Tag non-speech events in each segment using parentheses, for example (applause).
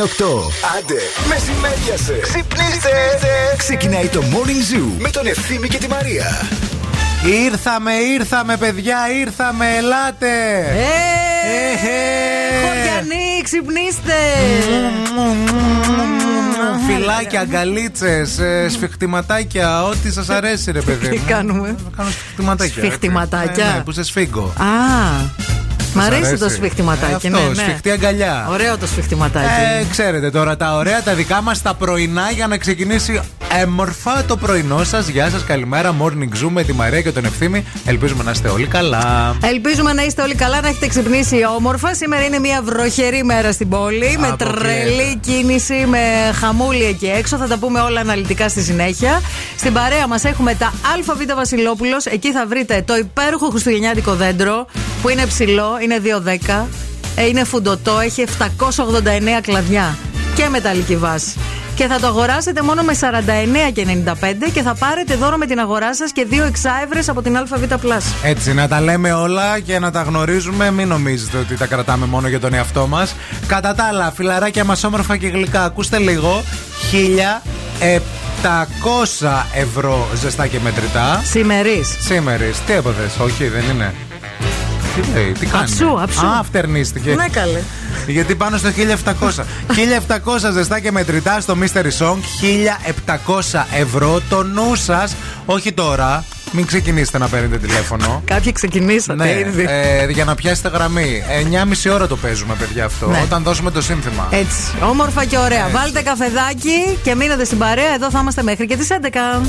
ώρα είναι 8. Άντε, μεσημέριασε. Ξυπνήστε. Ξεκινάει το Morning Zoo με τον Ευθύμη και τη Μαρία. Ήρθαμε, ήρθαμε, παιδιά, ήρθαμε, ελάτε! Ε, Ε, Χωριανοί, ξυπνήστε! Φιλάκια, αγκαλίτσες, σφιχτηματάκια, ό,τι σας αρέσει, ρε παιδί. Τι μου. κάνουμε; Θα κάνω σφιχτηματάκια. Σφιχτηματάκια; Ναι, ναι, που σε σφίγγω. Α, μ' αρέσει αρέσει; το σφιχτηματάκι. Ε, αυτό, ναι, ναι. σφιχτή αγκαλιά. Ωραίο το σφιχτηματάκι. Ε, ξέρετε τώρα τα ωραία, τα δικά μας τα πρωινά για να ξεκινήσει έμορφα το πρωινό σας. Γεια σας, καλημέρα. Morning Zoom με τη Μαρία και τον Ευθύμη. Ελπίζουμε να είστε όλοι καλά. Ελπίζουμε να είστε όλοι καλά, να έχετε ξυπνήσει όμορφα. Σήμερα είναι μια βροχερή μέρα στην πόλη. με Αποκλείεται. τρελή κίνηση, με χαμούλη εκεί έξω. Θα τα πούμε όλα αναλυτικά στη συνέχεια. Στην παρέα μας έχουμε τα ΑΒ Βασιλόπουλος. Εκεί θα βρείτε το υπέροχο χριστουγεννιάτικο δέντρο που είναι ψηλό, είναι 2,10. ε, Είναι φουντοτό, έχει 789 κλαδιά και μεταλλική βάση. Και θα το αγοράσετε μόνο με 49 και 95 και θα πάρετε δώρο με την αγορά σας και δύο εξάευρες από την ΑΒ Έτσι, να τα λέμε όλα και να τα γνωρίζουμε. Μην νομίζετε ότι τα κρατάμε μόνο για τον εαυτό μας. Κατά τα άλλα, φιλαράκια μας όμορφα και γλυκά, ακούστε λίγο. 1700 ευρώ ζεστά και μετρητά. Σημερή. Σήμερη. Τι έπαθες, Όχι, δεν είναι. Τι λέει, τι κάνει; Αψού, αψού. Α, φτερνίστηκε. Ναι, καλέ. Γιατί πάνω στο 1700. 1700 (laughs) ζεστά και μετρητά στο Mystery Song. 1700 ευρώ. Το νου σας, όχι τώρα. Μην ξεκινήσετε να παίρνετε τηλέφωνο. Κάποιοι ξεκινήσατε ναι, ήδη. ε, για να πιάσετε γραμμή. 9,5 ώρα το παίζουμε, παιδιά, αυτό. Ναι. Όταν δώσουμε το σύνθημα. Έτσι. Όμορφα και ωραία. Έτσι. Βάλτε καφεδάκι και μείνετε στην παρέα. Εδώ θα είμαστε μέχρι και τις 11.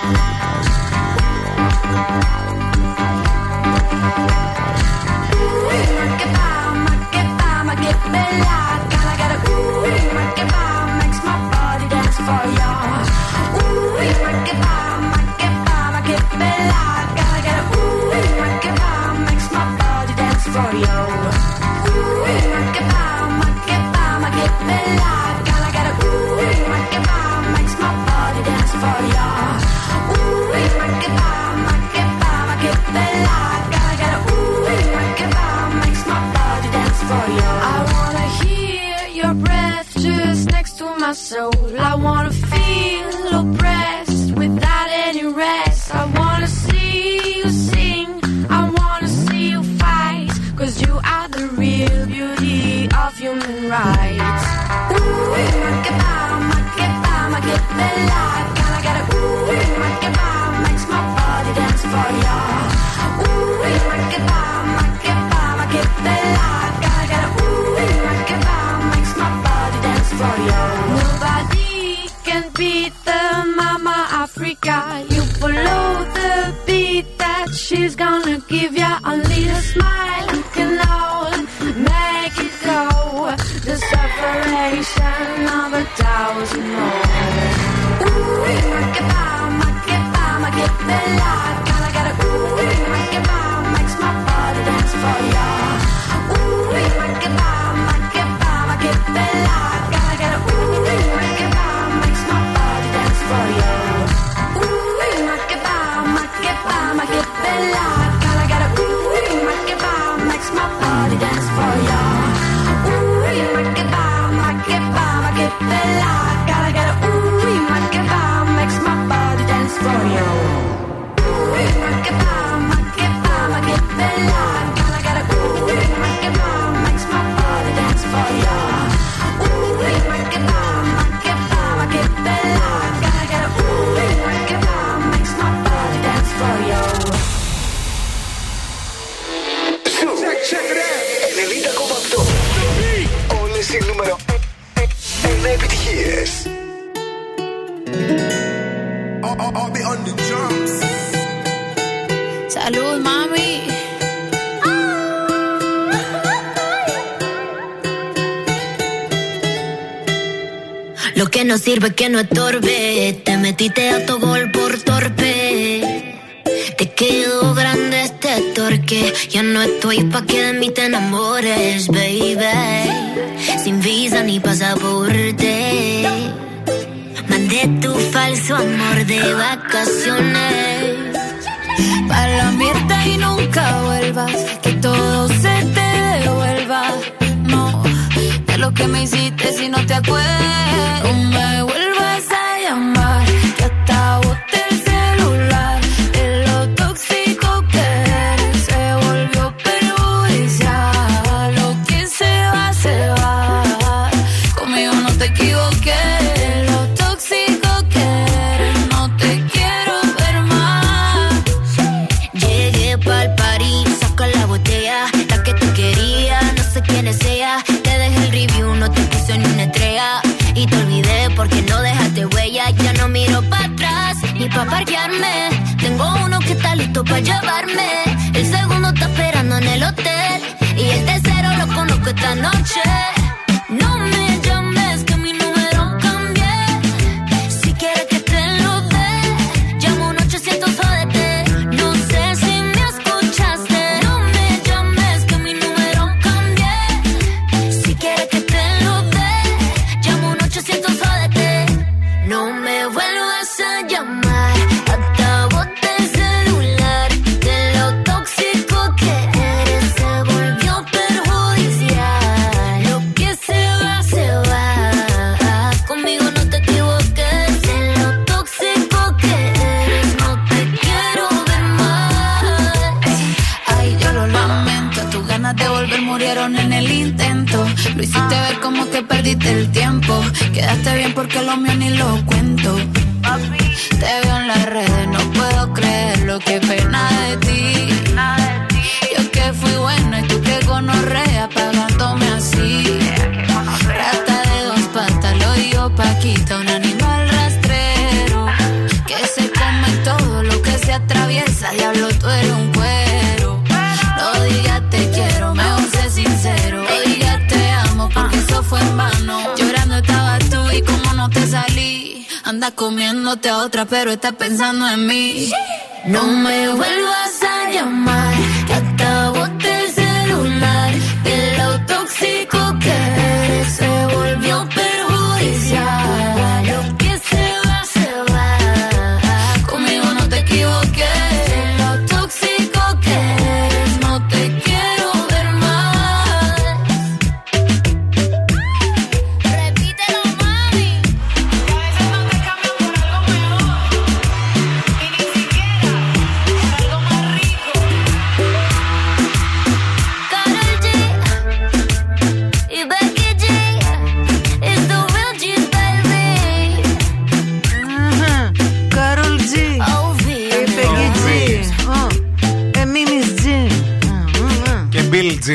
Thank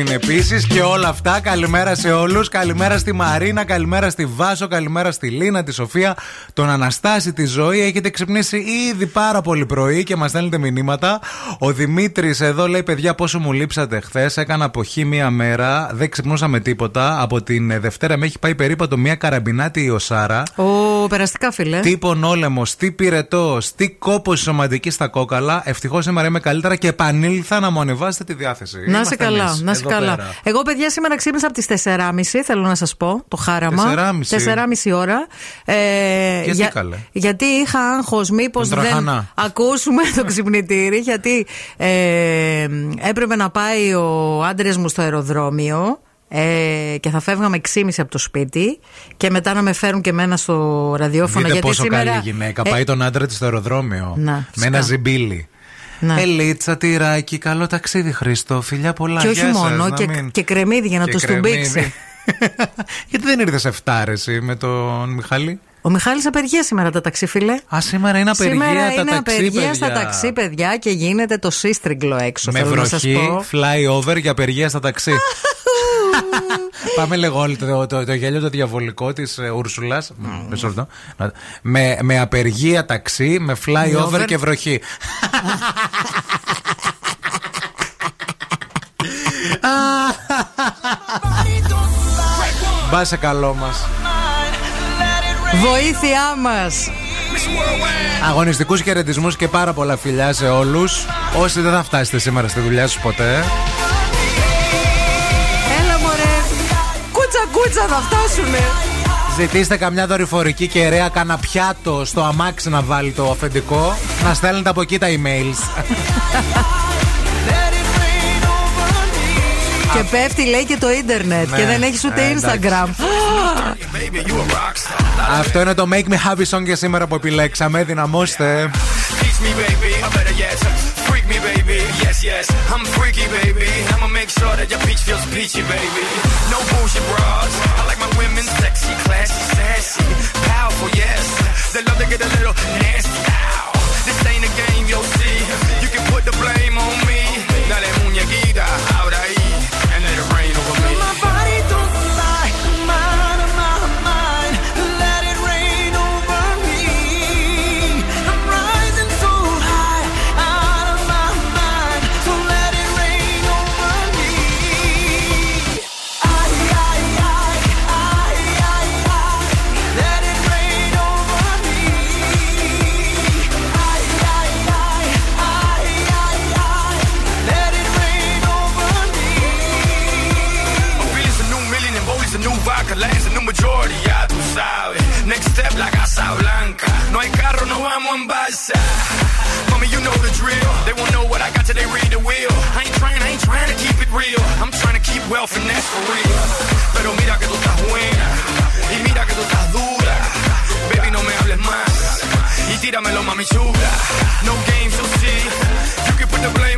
Bill Jean επίσης και όλα αυτά. Καλημέρα σε όλους. Καλημέρα στη Μαρίνα, καλημέρα στη Βάσο, καλημέρα στη Λίνα, τη Σοφία, τον Αναστάση, τη Ζωή. Έχετε ξυπνήσει ήδη πάρα πολύ πρωί και μας στέλνετε μηνύματα. Ο Δημήτρης εδώ λέει: Παιδιά, πόσο μου λείψατε χθες. Έκανα αποχή μία μέρα, δεν ξυπνούσα με τίποτα. Από την Δευτέρα με έχει πάει περίπατο μία καραμπινάτη η Οσάρα. Ο περαστικά φίλε. Τι πονόλεμο, τι πυρετός, τι κόπος σωματική στα κόκαλα. Ευτυχώς σήμερα είμαι καλύτερα και επανήλθα να μου ανεβάσετε τη διάθεση. Να είσαι Είμαστε καλά, εμείς, να είσαι εδώ καλά. πέρα. Εγώ, παιδιά, σήμερα ξύπνησα από τις 4.30, θέλω να σας πω, το χάραμα. 4.30. 4.30 ώρα. Ε, Γιατί, καλέ; γιατί είχα άγχος, μήπως Τον δεν τραχανά. ακούσουμε το ξυπνητήρι, γιατί ε, έπρεπε να πάει ο άντρες μου στο αεροδρόμιο. Ε, και θα φεύγαμε 6.30 από το σπίτι και μετά να με φέρουν και εμένα στο ραδιόφωνο. Δείτε γιατί πόσο σήμερα, καλή γυναίκα. Ε, Πάει τον άντρα της στο αεροδρόμιο. Να, με φυσικά. ένα ζιμπίλι. Να. Ελίτσα, τυράκι, καλό ταξίδι, Χρήστο. Φιλιά πολλά. Και όχι Γεια σας, μόνο, να και, μην- και κρεμμύδι για να Και το κρεμμύδι. στουμπίξει. (laughs) Γιατί δεν ήρθε εφτάρεση με τον Μιχάλη; Ο Μιχάλης απεργία σήμερα τα ταξί, φίλε. Α, σήμερα είναι απεργία Σήμερα τα είναι ταξί, απεργία παιδιά. στα ταξί, παιδιά, και γίνεται το σύστριγκλο έξω. Με θέλω να σας βροχή, πω. fly over για απεργία στα ταξί. Πάμε λίγο το, το, το γέλιο το διαβολικό της ε, Ούρσουλας. Ναι. Με, απεργία ταξί, με flyover και βροχή. Μπάσε καλό μας. Βοήθειά μας. Αγωνιστικούς χαιρετισμούς και πάρα πολλά φιλιά σε όλους. Όσοι δεν θα φτάσετε σήμερα στη δουλειά σου ποτέ θα φτάσουμε. Ζητήστε καμιά δορυφορική κεραία, κάνα πιάτο στο αμάξι να βάλει το αφεντικό. Να στέλνετε από εκεί τα emails. Και πέφτει λέει και το ίντερνετ και ναι. δεν έχεις ούτε ε, Instagram. Αυτό είναι το Make Me Happy Song για σήμερα που επιλέξαμε. Δυναμώστε. pick me, baby. Yes, yes, I'm freaky, baby. I'ma make sure that your peach feels peachy, baby. No bullshit bras. I like my women sexy, classy, sassy, powerful. Yes, they love to get a little nasty. Ow. This ain't a game, you'll see. You can put the blame on me. Dale muñequita, ahora stand by side. Mama, you know the drill. They won't know what I got till they read the wheel. I ain't trying, I ain't trying to keep it real. I'm trying to keep wealth and that's for real. Pero mira que tú estás buena. Y mira que tú estás dura. Baby, no me hables más. Y tíramelo, mami chula. No games, you'll see. You can put the blame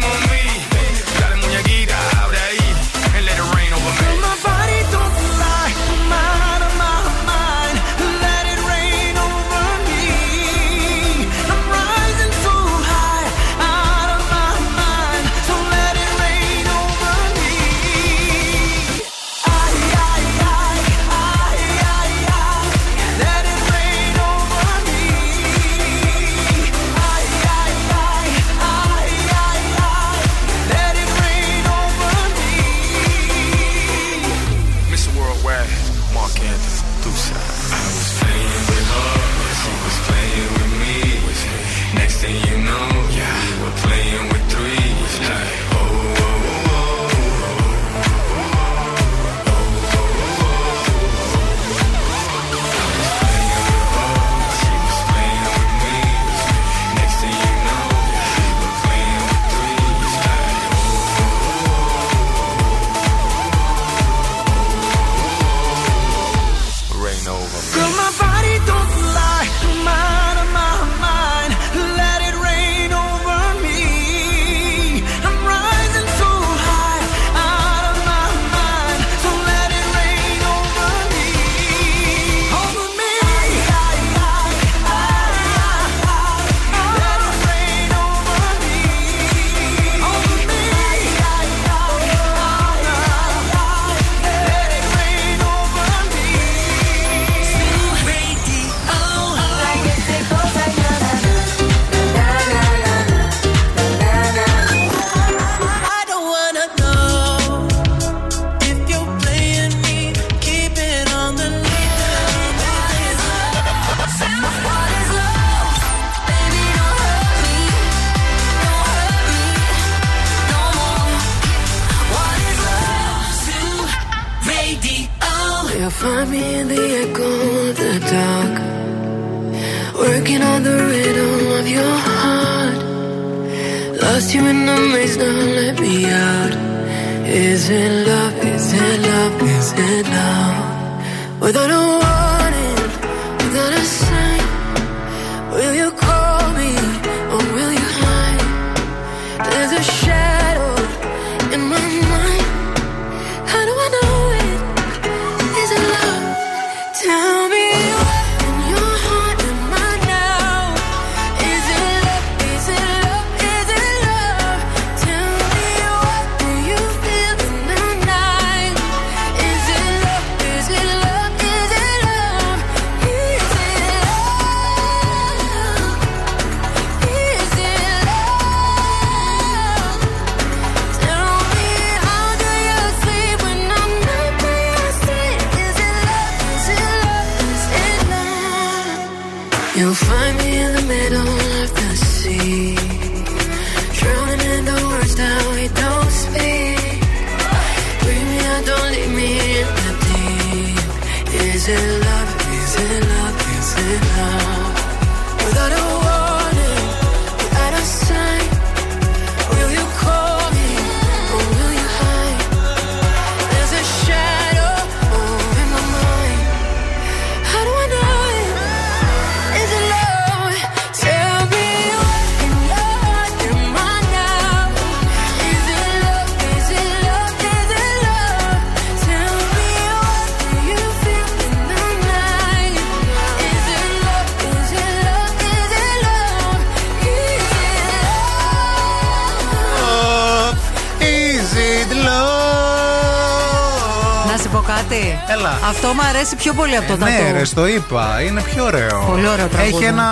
αρέσει πιο πολύ από το Ε, τατού. ναι, ρε, το είπα. Είναι πιο ωραίο. Πολύ ωραίο τραγούδι. Έχει ένα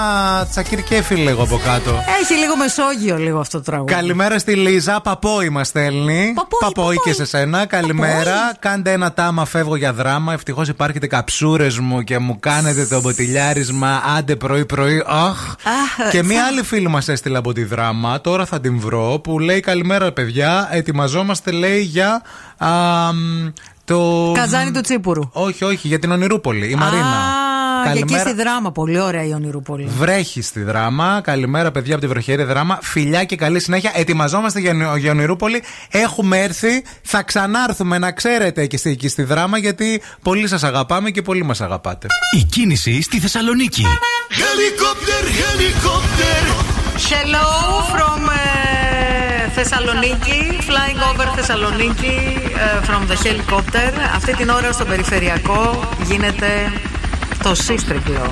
τσακίρ κέφι λίγο από κάτω. Έχει λίγο μεσόγειο λίγο αυτό το τραγούδι. Καλημέρα στη Λίζα. Παπόη μας στέλνει. Παπόη, Παπόη και παπόη. σε σένα. Καλημέρα. Παπόη. Κάντε ένα τάμα, φεύγω για δράμα. Ευτυχώς υπάρχετε καψούρες μου και μου κάνετε το μποτιλιάρισμα. Άντε πρωί-πρωί. Αχ. Αχ, Και θα- μία άλλη φίλη μας έστειλε από τη δράμα. Τώρα θα την βρω. Που λέει Καλημέρα, παιδιά. Ετοιμαζόμαστε, λέει, για. Α, μ, το. Καζάνι του Τσίπουρου. Όχι, όχι, για την Ονειρούπολη. Η Μαρίνα. Α, για εκεί στη δράμα. Πολύ ωραία η Ονειρούπολη. Βρέχει στη δράμα. Καλημέρα, παιδιά από τη βροχερή δράμα. Φιλιά και καλή συνέχεια. Ετοιμαζόμαστε για, Νο- για Ονειρούπολη. Έχουμε έρθει. Θα ξανάρθουμε να ξέρετε εκεί στη, εκεί στη δράμα γιατί πολύ σας αγαπάμε και πολύ μας αγαπάτε. Η κίνηση στη Θεσσαλονίκη. Helicopter, helicopter. Hello from ε, Θεσσαλονίκη, flying over Θεσσαλονίκη ε, from the helicopter. Αυτή την ώρα στο περιφερειακό γίνεται το σύστρικλο.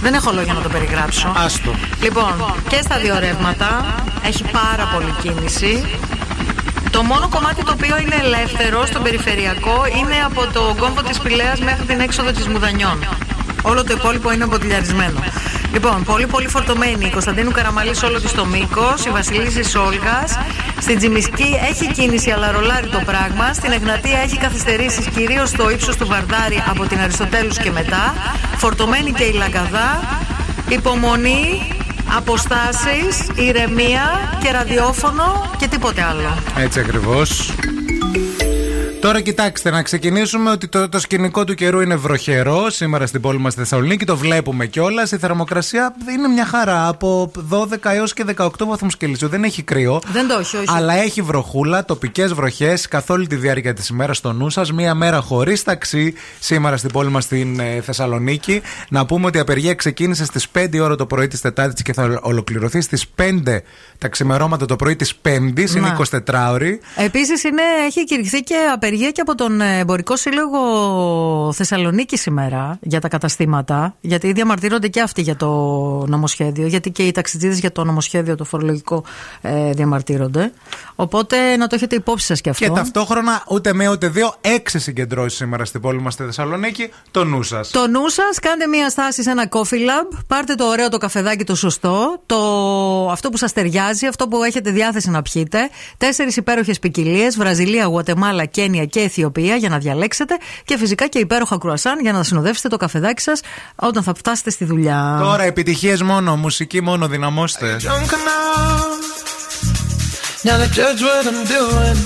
Δεν έχω λόγια να το περιγράψω. Άστο. Λοιπόν, και στα δύο ρεύματα έχει πάρα πολύ κίνηση. Το μόνο κομμάτι το οποίο είναι ελεύθερο στον περιφερειακό είναι από το κόμβο της Πηλαίας μέχρι την έξοδο της Μουδανιών. Όλο το υπόλοιπο είναι μποτιλιαρισμένο. Λοιπόν, πολύ πολύ φορτωμένη η Κωνσταντίνου Καραμαλή σε όλο της το μήκο, η Βασιλίση Όλγας. Στην Τζιμισκή έχει κίνηση, αλλά ρολάρει το πράγμα. Στην Εγνατία έχει καθυστερήσεις κυρίως στο ύψος του Βαρδάρη από την Αριστοτέλους και μετά. Φορτωμένη και η Λαγκαδά. Υπομονή, αποστάσεις, ηρεμία και ραδιόφωνο και τίποτε άλλο. Έτσι ακριβώς. Τώρα κοιτάξτε, να ξεκινήσουμε ότι το, το σκηνικό του καιρού είναι βροχερό σήμερα στην πόλη μας στη Θεσσαλονίκη. Το βλέπουμε κιόλας. Η θερμοκρασία είναι μια χαρά από 12 έως και 18 βαθμούς Κελσίου. Δεν έχει κρύο. Δεν το έχει, όχι. Αλλά έχει βροχούλα, τοπικές βροχές καθ' όλη τη διάρκεια της ημέρας στο νου σας. Μία μέρα χωρίς ταξί σήμερα στην πόλη μας στην ε, Θεσσαλονίκη. Να πούμε ότι η απεργία ξεκίνησε στις 5 ώρα το πρωί της Τετάρτης και θα ολοκληρωθεί στις 5 τα ξημερώματα το πρωί της Πέμπτης. Είναι Να. 24 ώρη. Επίση έχει κηρυχθεί και απεργία και από τον ε, Εμπορικό Σύλλογο Θεσσαλονίκη σήμερα για τα καταστήματα. Γιατί διαμαρτύρονται και αυτοί για το νομοσχέδιο. Γιατί και οι ταξιτζίδες για το νομοσχέδιο, το φορολογικό, ε, διαμαρτύρονται. Οπότε να το έχετε υπόψη σας και αυτό. Και ταυτόχρονα ούτε μία ούτε δύο, έξι συγκεντρώσεις σήμερα στην πόλη μας στη Θεσσαλονίκη. Το νου σας. Το νου σας, κάντε μία στάση σε ένα coffee lab. Πάρτε το ωραίο το καφεδάκι το σωστό. Το... Αυτό που σας ταιριάζει, αυτό που έχετε διάθεση να πιείτε. Τέσσερις υπέροχες ποικιλίες: Βραζιλία, Γουατεμάλα, Κένια και Αιθιοπία για να διαλέξετε. Και φυσικά και υπέροχα κρουασάν για να συνοδεύσετε το καφεδάκι σας όταν θα φτάσετε στη δουλειά. Τώρα επιτυχίες μόνο, μουσική μόνο, δυναμώστε. Drunk enough; Now to judge what I'm doing.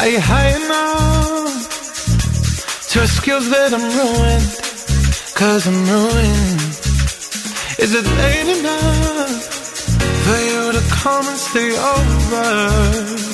Are you high enough; To excuse that I'm ruined? Cause I'm ruined. Is it late enough for you to come and stay over?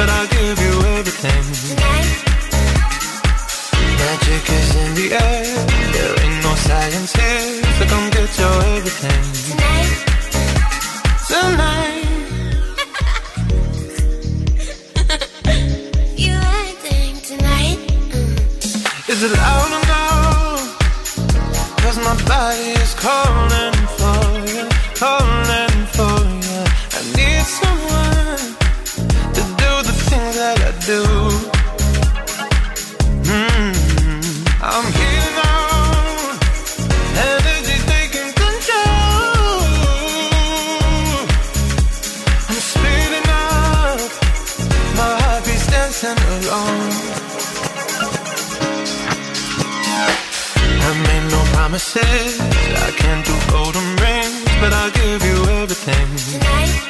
but I'll give you everything. Magic is in the air. There ain't no science here, so come get your everything. (laughs) Tonight. Tonight. you acting tonight? Is it loud enough my body is calling for you, calling do. Mm, I'm here now, energy's taking control. I'm speeding up, my heart beats dancing alone. I made no promises. I can't do golden rings, but I'll give you everything.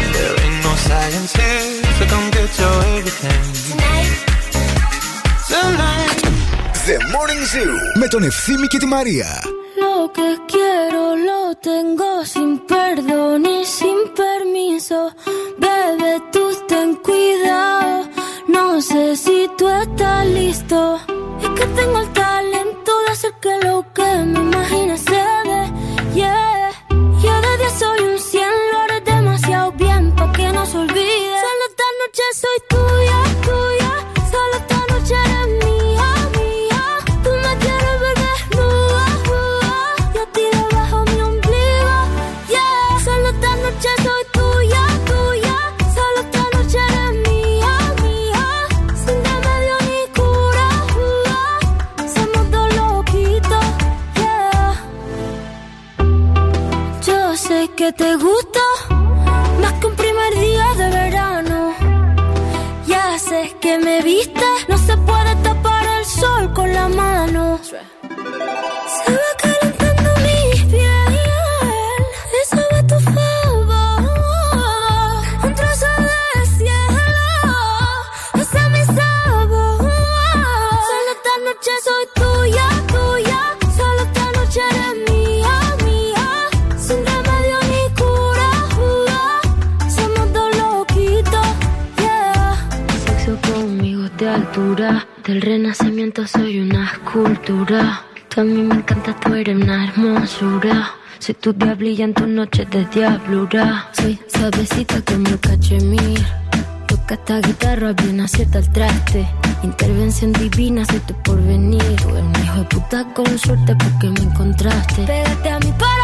Morning Zoo με τον Ευθύμη και τη Μαρία. Lo que quiero lo tengo sin perdón y sin permiso. Bebé, tú ten cuidado. No sé si tú estás listo. Es que tengo el talento de hacer que lo que me imagines se dé. Yeah. Yo de 10 soy un 100, lo haré demasiado bien pa' que no se olvide. Solo esta noche soy tuya, tuya. Que te gusta más que un primer día de verano. Ya sé que me viste, no se puede tapar el sol con la mano. Renacimiento soy una escultura. Tú a mí me encanta, tú eres una hermosura. Soy tu diablilla en tus noches de diablura. Soy suavecita como cachemir. Toca esta guitarra bien acierta el traste. Intervención divina, soy tu porvenir. Tú eres hijo de puta con suerte porque me encontraste. Pégate a mí para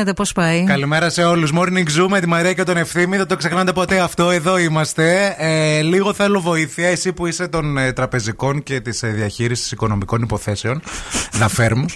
γίνεται, πώς πάει; Καλημέρα σε όλους. Morning Zoom με τη Μαρία και τον Ευθύμη. Δεν το ξεχνάτε ποτέ αυτό. Εδώ είμαστε. Ε, λίγο θέλω βοήθεια. Εσύ που είσαι των ε, τραπεζικών και της ε, διαχείρισης οικονομικών υποθέσεων. (laughs) Να φέρμου. (laughs)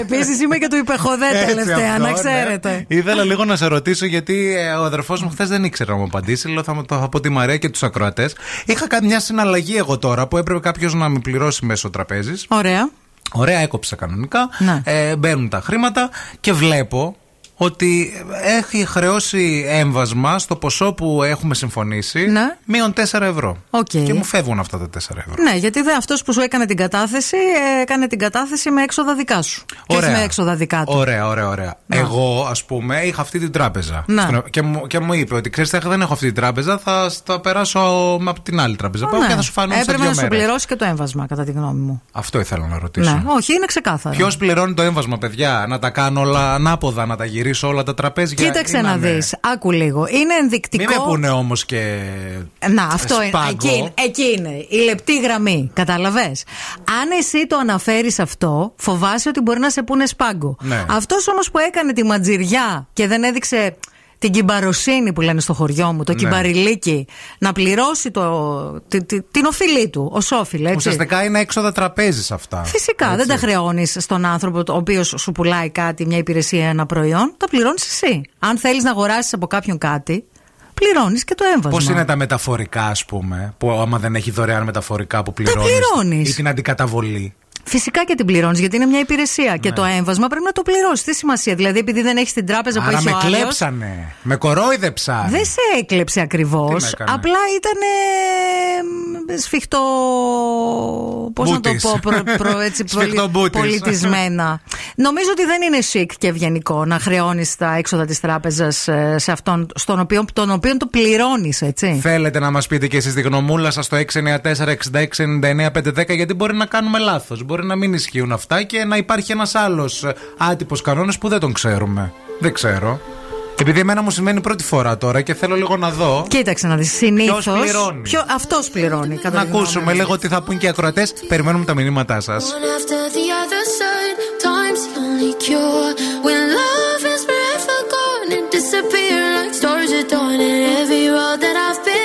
Επίσης είμαι και του υπεχοδέ τελευταία, να ξέρετε. ναι. Ήθελα λίγο να σε ρωτήσω γιατί ε, ο αδερφός μου χθες δεν ήξερε να μου απαντήσει. Λέω θα μου το θα πω τη Μαρία και τους ακροατές. Είχα κάνει μια συναλλαγή εγώ τώρα που έπρεπε κάποιος να με πληρώσει μέσω τραπέζης. Ωραία. Ωραία, έκοψα κανονικά. Ναι. Ε, μπαίνουν τα χρήματα και βλέπω ότι έχει χρεώσει έμβασμα στο ποσό που έχουμε συμφωνήσει Ναι. μείον 4 ευρώ. Οκ. Και μου φεύγουν αυτά τα 4 ευρώ. Ναι, γιατί δεν αυτός που σου έκανε την κατάθεση, ε, έκανε την κατάθεση με έξοδα δικά σου. Και όχι με έξοδα δικά του. Ωραία, ωραία, ωραία. Να. Εγώ, ας πούμε, είχα αυτή την τράπεζα. Να. Στην- Και, μου, και μου είπε ότι ξέρεις, δεν έχω αυτή την τράπεζα, θα τα περάσω από την άλλη τράπεζα. Πάω Ναι. και θα σου φανούν σε Έπρεπε δύο να σου μέρες. πληρώσει και το έμβασμα, κατά τη γνώμη μου. Αυτό ήθελα να ρωτήσω. Ναι, όχι, είναι ξεκάθαρο. Ποιος πληρώνει το έμβασμα, παιδιά, να τα κάνω όλα ανάποδα, να τα γυρίσω όλα τα τραπέζια. Κοίταξε ή να με- δεις. Άκου λίγο. Είναι ενδεικτικό. Μην με πούνε όμως και. Να, αυτό είναι. σπάγκο. Εκεί, είναι- εκεί είναι. Η λεπτή γραμμή. Κατάλαβες; Αν εσύ το αναφέρεις αυτό, φοβάσαι ότι μπορεί να σε πούνε σπάγκο. Ναι. Αυτός όμως που έκανε τη ματζιριά και δεν έδειξε την κυμπαροσύνη που λένε στο χωριό μου, το Ναι. κυμπαριλίκι, να πληρώσει το, τη- τη- την οφειλή του, ως όφιλε. Έτσι. Ουσιαστικά είναι έξοδα τραπέζι αυτά. Φυσικά, Έτσι. δεν τα χρεώνεις στον άνθρωπο ο οποίος σου πουλάει κάτι, μια υπηρεσία, ένα προϊόν. Τα πληρώνεις εσύ. Αν θέλεις να αγοράσεις από κάποιον κάτι, πληρώνεις και το έμβασμα. Πώς είναι τα μεταφορικά, ας πούμε, που άμα δεν έχει δωρεάν μεταφορικά που πληρώνει. πληρώνεις. Ή την αντικαταβολή; Φυσικά και την πληρώνεις, γιατί είναι μια υπηρεσία. Και το έμβασμα πρέπει να το πληρώσεις. Τι σημασία. Δηλαδή, επειδή δεν έχεις την τράπεζα που Άρα έχει με ο άλλος, κλέψανε. Με κορόιδεψαν. Δεν σε έκλεψε ακριβώς. Τι με έκανε; Απλά ήταν σφιχτό. Πώς να το Μπούτης. πω, προ, προ- (laughs) έτσι, Σφιχτό μπούτης. πολιτισμένα. (laughs) Νομίζω ότι δεν είναι chic και ευγενικό να χρεώνεις τα έξοδα της τράπεζας σε αυτόν στον οποίο, τον οποίο το πληρώνεις, έτσι. Θέλετε να μας πείτε και εσείς τη γνωμούλα σας στο 694-6699-510 γιατί μπορεί να κάνουμε λάθος. Μπορεί να μην ισχύουν αυτά και να υπάρχει ένας άλλος άτυπος κανόνας που δεν τον ξέρουμε. Δεν ξέρω. Επειδή εμένα μου σημαίνει πρώτη φορά τώρα και θέλω λίγο να δω. Κοίταξε να δεις. Συνήθως. Ποιος πληρώνει; Αυτός πληρώνει. κατά Να τη γνώμη ακούσουμε μου. λίγο τι θα πούν και οι ακροατές. Περιμένουμε τα μηνύματά σας. One after the other side, time's the only cure. When love is forever gone and disappear like stars at dawn. And every road that I've been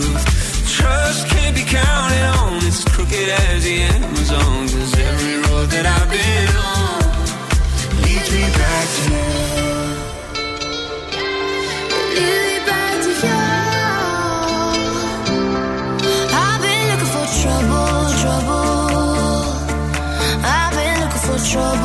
truth. Trust can't be counted on, it's as crooked as the Amazon. Cause every road that I've been on leads me back to you. Lead me back to you. I've been looking for trouble, trouble. I've been looking for trouble.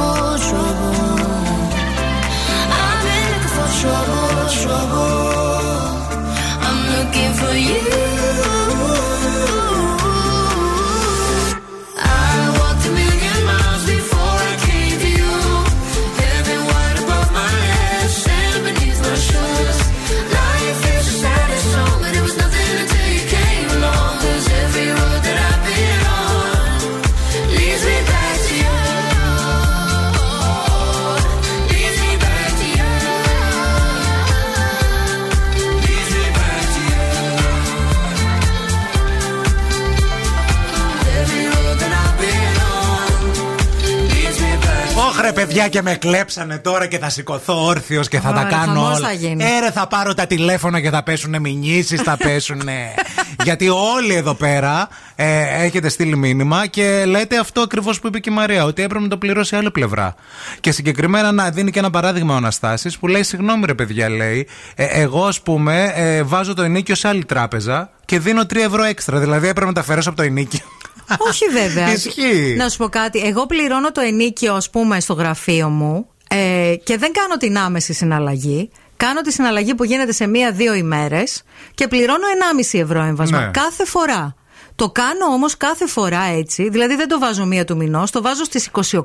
Παιδιά και με κλέψανε τώρα και θα σηκωθώ όρθιος και θα Ωραία, τα κάνω χαμός όλα. θα γίνει. Έρε θα πάρω τα τηλέφωνα και θα πέσουν μηνύσεις, θα πέσουν. (laughs) Γιατί όλοι εδώ πέρα ε, έχετε στείλει μήνυμα και λέτε αυτό ακριβώς που είπε και η Μαρία, ότι έπρεπε να το πληρώσει άλλη πλευρά. Και συγκεκριμένα να δίνει και ένα παράδειγμα ο Αναστάσης που λέει: Συγγνώμη, ρε παιδιά, λέει, ε, εγώ ας πούμε ε, βάζω το ενίκιο σε άλλη τράπεζα και δίνω 3 ευρώ έξτρα. Δηλαδή έπρεπε να τα αφαιρέσω από το ενίκιο. Όχι βέβαια. Ισχύει. Να σου πω κάτι. Εγώ πληρώνω το ενίκιο, ας πούμε, στο γραφείο μου ε, και δεν κάνω την άμεση συναλλαγή. Κάνω τη συναλλαγή που γίνεται σε μία-δύο ημέρες και πληρώνω 1,5 ευρώ έμβασμα. Ναι. Κάθε φορά. Το κάνω όμως κάθε φορά έτσι, δηλαδή δεν το βάζω μία του μηνός, το βάζω στις 28,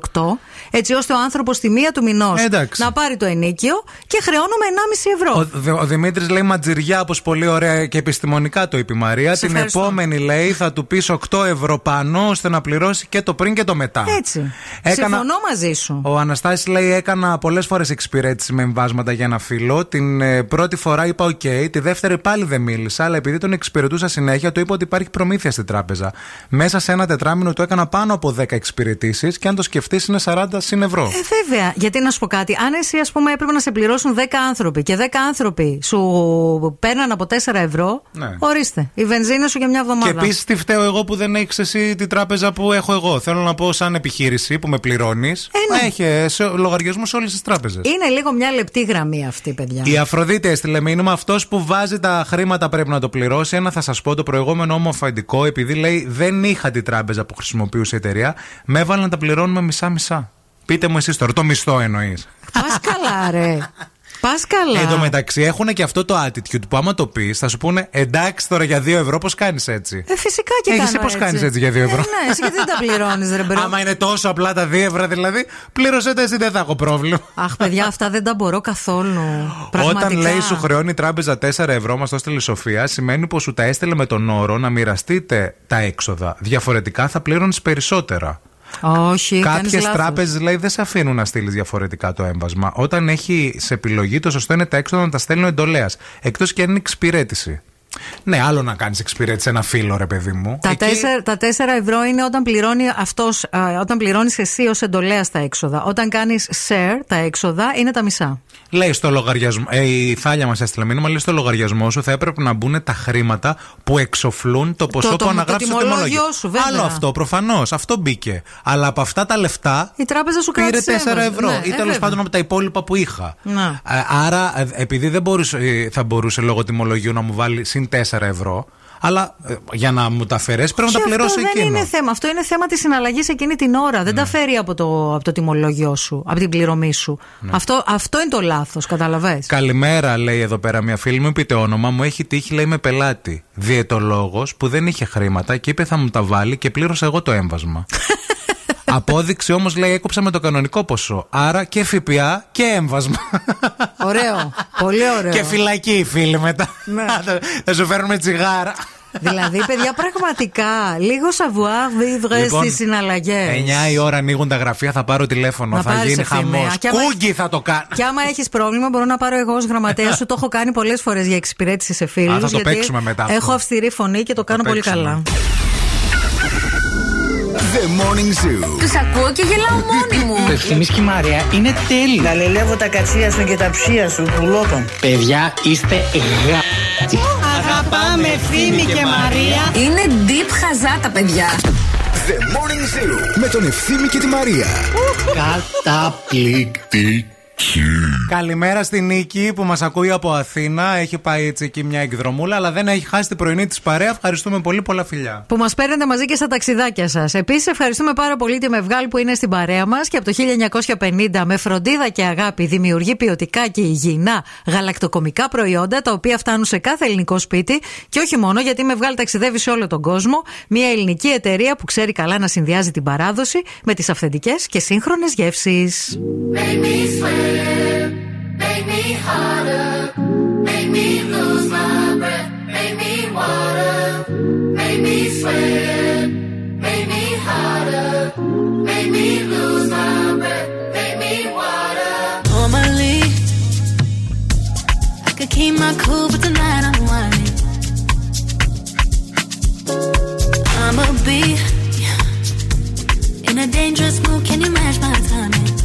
έτσι ώστε ο άνθρωπος στη μία του μηνός Εντάξει. να πάρει το ενίκιο και χρεώνομαι 1,5 ευρώ. Ο, Δε- ο Δημήτρης λέει ματζιριά, όπως πολύ ωραία και επιστημονικά το είπε η Μαρία. Σε Την ευχαριστώ. επόμενη λέει θα του πεις 8 ευρώ πάνω ώστε να πληρώσει και το πριν και το μετά. Έτσι. Συμφωνώ μαζί σου. Ο Αναστάσης λέει: Έκανα πολλές φορές εξυπηρέτηση με εμβάσματα για ένα φίλο. Την ε, πρώτη φορά είπα: Οκ. Τη δεύτερη πάλι δεν μίλησα. Αλλά επειδή τον εξυπηρετούσα συνέχεια, του είπα ότι υπάρχει προμήθεια στην τράπεζα. Μέσα σε ένα τετράμηνο του έκανα πάνω από 10 εξυπηρετήσεις και αν το σκεφτείς είναι 40 συν ευρώ. Ε, βέβαια. Γιατί να σου πω κάτι. Αν εσύ, ας πούμε, έπρεπε να σε πληρώσουν 10 άνθρωποι και 10 άνθρωποι σου παίρναν από 4 ευρώ, Ναι. ορίστε. Η βενζίνη σου για μια Και εβδομάδα. επίσης τι φταίω εγώ που δεν έχεις εσύ την τράπεζα που έχω εγώ. Θέλω να πω, σαν επιχείρηση που με πληρώνεις, Ε, ναι. έχει λογαριασμό σε όλες τις τράπεζες. Είναι λίγο μια λεπτή γραμμή αυτή, παιδιά. Η Αφροδίτη έστειλε μήνυμα. Αυτός που βάζει τα χρήματα πρέπει να το πληρώσει. Ένα θα σας πω το προηγούμενο όμο αφεντικό, επειδή λέει δεν είχα την τράπεζα που χρησιμοποιούσε η εταιρεία, με έβαλε να τα πληρώνουμε μισά-μισά. Πείτε μου εσείς τώρα, το μισθό εννοείς. Πας καλά, ρε. Πας καλά. Εν τω μεταξύ έχουν και αυτό το attitude που άμα το πεις θα σου πούνε εντάξει τώρα για 2 ευρώ πώς κάνεις έτσι; Ε, φυσικά και Ε, κάνω εσύ πώς έτσι. κάνεις έτσι για δύο ευρώ; Ε, ναι, εσύ γιατί δεν τα πληρώνεις, ρε bro. Άμα είναι τόσο απλά τα 2 ευρώ δηλαδή, πλήρωσέ τα εσύ δεν θα έχω πρόβλημα. Αχ, παιδιά, αυτά δεν τα μπορώ καθόλου. Πραγματικά. Όταν λέει σου χρεώνει η τράπεζα 4 ευρώ, μας το έστειλε η Σοφία, σημαίνει πως σου τα έστειλε με τον όρο να μοιραστείτε τα έξοδα. Διαφορετικά θα πλήρωνες περισσότερα. Όχι, κάνεις Κάποιες λάθος. τράπεζες λέει δεν σε αφήνουν να στείλεις διαφορετικά το έμβασμα. Όταν έχει σε επιλογή, το σωστό είναι τα έξοδα να τα στέλνει εντολέας. Εκτός και αν είναι εξυπηρέτηση. Ναι, άλλο να κάνεις εξυπηρέτηση ένα φίλο, ρε παιδί μου. Τα, Εκεί- τέσσερα, τα 4 ευρώ είναι όταν πληρώνει αυτός, α, όταν πληρώνεις εσύ ως εντολέας τα έξοδα. Όταν κάνεις share τα έξοδα είναι τα μισά. Λέει στο λογαριασμό. Ε, η Θάλια μας έστειλε μήνυμα. Λέει στο λογαριασμό σου θα έπρεπε να μπουν τα χρήματα που εξοφλούν το ποσό το- που το αναγράψει στο τιμολόγιο τιμολόγιο. σου, βέβαια. Άλλο αυτό, προφανώς. Αυτό μπήκε. Αλλά από αυτά τα λεφτά. Η τράπεζα σου Πήρε κράτησε 4 έμβαση. ευρώ Ναι, ή ε, τέλος βέβαια. πάντων από τα υπόλοιπα που είχα. Ναι. Ε, Άρα, ε, επειδή δεν μπορούσε, ε, θα μπορούσε λόγω τιμολογίου να μου βάλει συν 4 ευρώ, αλλά ε, για να μου τα αφαιρέσει πρέπει να Και τα πληρώσω αυτό εκείνο. δεν είναι θέμα. Αυτό είναι θέμα της συναλλαγής εκείνη την ώρα. Δεν τα φέρει από το, από το τιμολόγιο σου, από την πληρωμή σου. Αυτό, αυτό είναι το λάθος, καταλαβέ. Καλημέρα, λέει εδώ πέρα μια φίλη μου. Πείτε όνομα. Μου έχει τύχει, λέει, με πελάτη. Διαιτολόγος που δεν είχε χρήματα και είπε θα μου τα βάλει και πλήρωσα εγώ το έμβασμα. (laughs) Απόδειξη όμως λέει έκοψα με το κανονικό ποσό. Άρα και ΦΠΑ και έμβασμα. Ωραίο. Πολύ ωραίο. και φυλακή οι φίλοι μετά. Ναι. θα σου φέρνουμε τσιγάρα. δηλαδή, παιδιά, πραγματικά λίγο savoir vivre Λοιπόν, στις συναλλαγές. 9 η ώρα ανοίγουν τα γραφεία, θα πάρω τηλέφωνο. Να θα πάρεις γίνει ευθυμία. χαμός. Και άμα- Κούγκι θα το κάνω. Και άμα έχεις πρόβλημα, μπορώ να πάρω εγώ ως γραμματέας σου. (laughs) Το έχω κάνει πολλές φορές για εξυπηρέτηση σε φίλου. Α, θα το παίξουμε μετά αυτό. Έχω αυστηρή φωνή και το κάνω πολύ παίξουμε. καλά. The Morning Zoo. Τους ακούω και γελάω μόνη μου. Το ευθύμης και η Μαρία είναι τέλειο. Γαλελεύω τα κατσία σου και τα ψία σου, πουλότων. Παιδιά, είστε γα... Αγαπάμε ευθύμη και Μαρία. Είναι deep χαζά τα παιδιά. The Morning Zoo. Με τον Ευθύμη και τη Μαρία. Καταπληκτική. Καλημέρα στη Νίκη που μας ακούει από Αθήνα. Έχει πάει έτσι εκεί μια εκδρομούλα, αλλά δεν έχει χάσει την πρωινή της παρέα. Ευχαριστούμε πολύ, πολλά φιλιά. Που μας παίρνετε μαζί και στα ταξιδάκια σας. Επίσης, ευχαριστούμε πάρα πολύ τη Μευγάλ που είναι στην παρέα μας και από το 1950 με φροντίδα και αγάπη δημιουργεί ποιοτικά και υγιεινά γαλακτοκομικά προϊόντα τα οποία φτάνουν σε κάθε ελληνικό σπίτι και όχι μόνο γιατί η Μευγάλ ταξιδεύει σε όλο τον κόσμο. Μια ελληνική εταιρεία που ξέρει καλά να συνδυάζει την παράδοση με τις αυθεντικές και σύγχρονες γεύσεις. Make me sweat, make me harder, make me lose my breath, make me water, make me sweat, make me harder, make me lose my breath, make me water. Normally, I could keep my cool, but tonight I'm whining. I'ma be in a dangerous mood. Can you match my timing?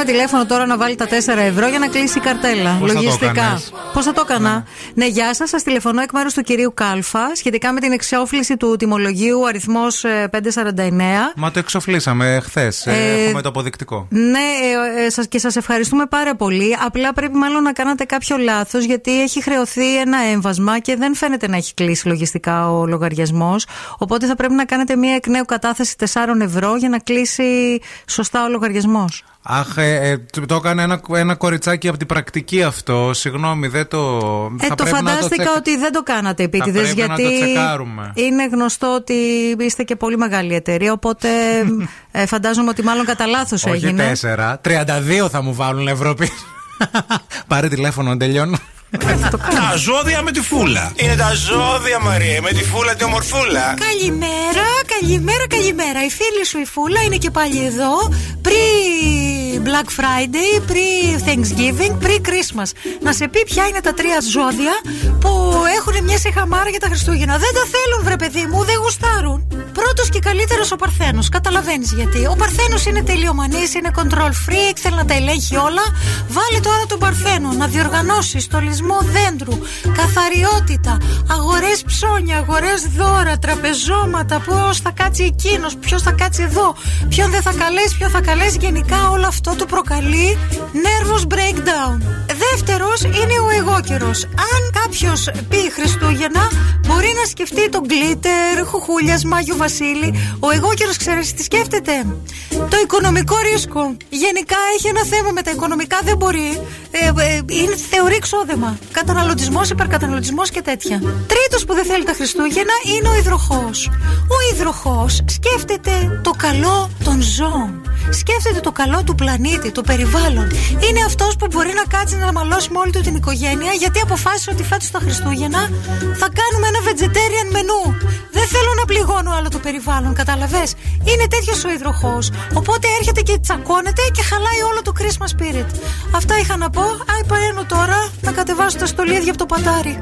πάρουμε τηλέφωνο τώρα να βάλει τα 4 ευρώ για να κλείσει η καρτέλα. Πώς θα το Λογιστικά. έκανες; Πώς θα το έκανα; Ναι, γεια σας. Σας τηλεφωνώ εκ μέρους του κυρίου Κάλφα σχετικά με την εξόφληση του τιμολογίου αριθμός 549. Μα το εξοφλήσαμε χθες. Ε, Έχουμε το αποδεικτικό. Ναι, ε, ε, σας, και σας ευχαριστούμε πάρα πολύ. Απλά πρέπει μάλλον να κάνατε κάποιο λάθος γιατί έχει χρεωθεί ένα έμβασμα και δεν φαίνεται να έχει κλείσει λογιστικά ο λογαριασμός. Οπότε θα πρέπει να κάνετε μια εκ νέου κατάθεση 4 ευρώ για να κλείσει σωστά ο λογαριασμός. Αχ, ε, ε, το το έκανε ένα, ένα κοριτσάκι από την πρακτική αυτό. Συγγνώμη, δεν το. Ε, θα το πρέπει να φαντάστηκα τσεκα- ότι δεν το κάνατε επίτηδες πρέπει να γιατί το τσεκάρουμε. είναι γνωστό ότι είστε και πολύ μεγάλη εταιρεία. Οπότε (laughs) ε, φαντάζομαι ότι μάλλον κατά λάθος Όχι έγινε. τέσσερα. 32 θα μου βάλουν ευρώ πίσω. (laughs) Πάρε τηλέφωνο, τελειώνω. Τα ζώδια με τη φούλα. Είναι τα ζώδια, Μαρία, με τη φούλα τη ομορφούλα. Καλημέρα, καλημέρα, καλημέρα. Η φίλη σου η Φούλα είναι και πάλι εδώ. Πριν Black Friday, πριν Thanksgiving, πριν Christmas. Να σε πει ποια είναι τα τρία ζώδια που έχουν μια σεχαμάρα για τα Χριστούγεννα. Δεν τα θέλουν, βρε παιδί μου, δεν γουστάρουν. Πρώτος και καλύτερος ο Παρθένος. Καταλαβαίνεις γιατί. Ο Παρθένος είναι τελειομανής, είναι control freak, θέλει να τα ελέγχει όλα. Βάλε τώρα τον Παρθένο να διοργανώσει στολισμό δέντρου, καθαριότητα, αγορές ψώνια, αγορές δώρα, τραπεζώματα, πώ θα κάτσει εκείνος, ποιος θα κάτσει εδώ, ποιον δεν θα καλέσει, ποιον θα καλέσει. Γενικά όλο αυτό του προκαλεί nervous breakdown. Δεύτερος είναι ο εγώ καιρό. Αν κάποιος πει Χριστούγεννα, μπορεί να σκεφτεί τον γκλίτερ, χουχούλιας, Μάγιο Βασίλη. Ο εγώ καιρό, ξέρεις τι σκέφτεται; Το οικονομικό ρίσκο. Γενικά έχει ένα θέμα με τα οικονομικά, δεν μπορεί. Ε, ε, είναι, θεωρεί ξόδεμα. Καταναλωτισμός, υπερκαταναλωτισμός και τέτοια. Τρίτος που δεν θέλει τα Χριστούγεννα είναι ο υδροχός. Ο υδροχός σκέφτεται το καλό των ζώων. Σκέφτεται το καλό του πλανήτη, του περιβάλλον. Είναι αυτός που μπορεί να κάτσει να μαλώσει με όλη του την οικογένεια γιατί αποφάσισε ότι φέτος τα Χριστούγεννα θα κάνουμε ένα vegetarian μενού. Δεν θέλω να πληγώνω άλλο το περιβάλλον, κατάλαβε. Είναι τέτοιος ο υδροχός. Οπότε έρχεται και τσακώνεται και χαλάει όλο το Christmas spirit. Αυτά είχα να πω. Άι παρένω τώρα να κατεβάσω τα στολίδια από το πατάρι.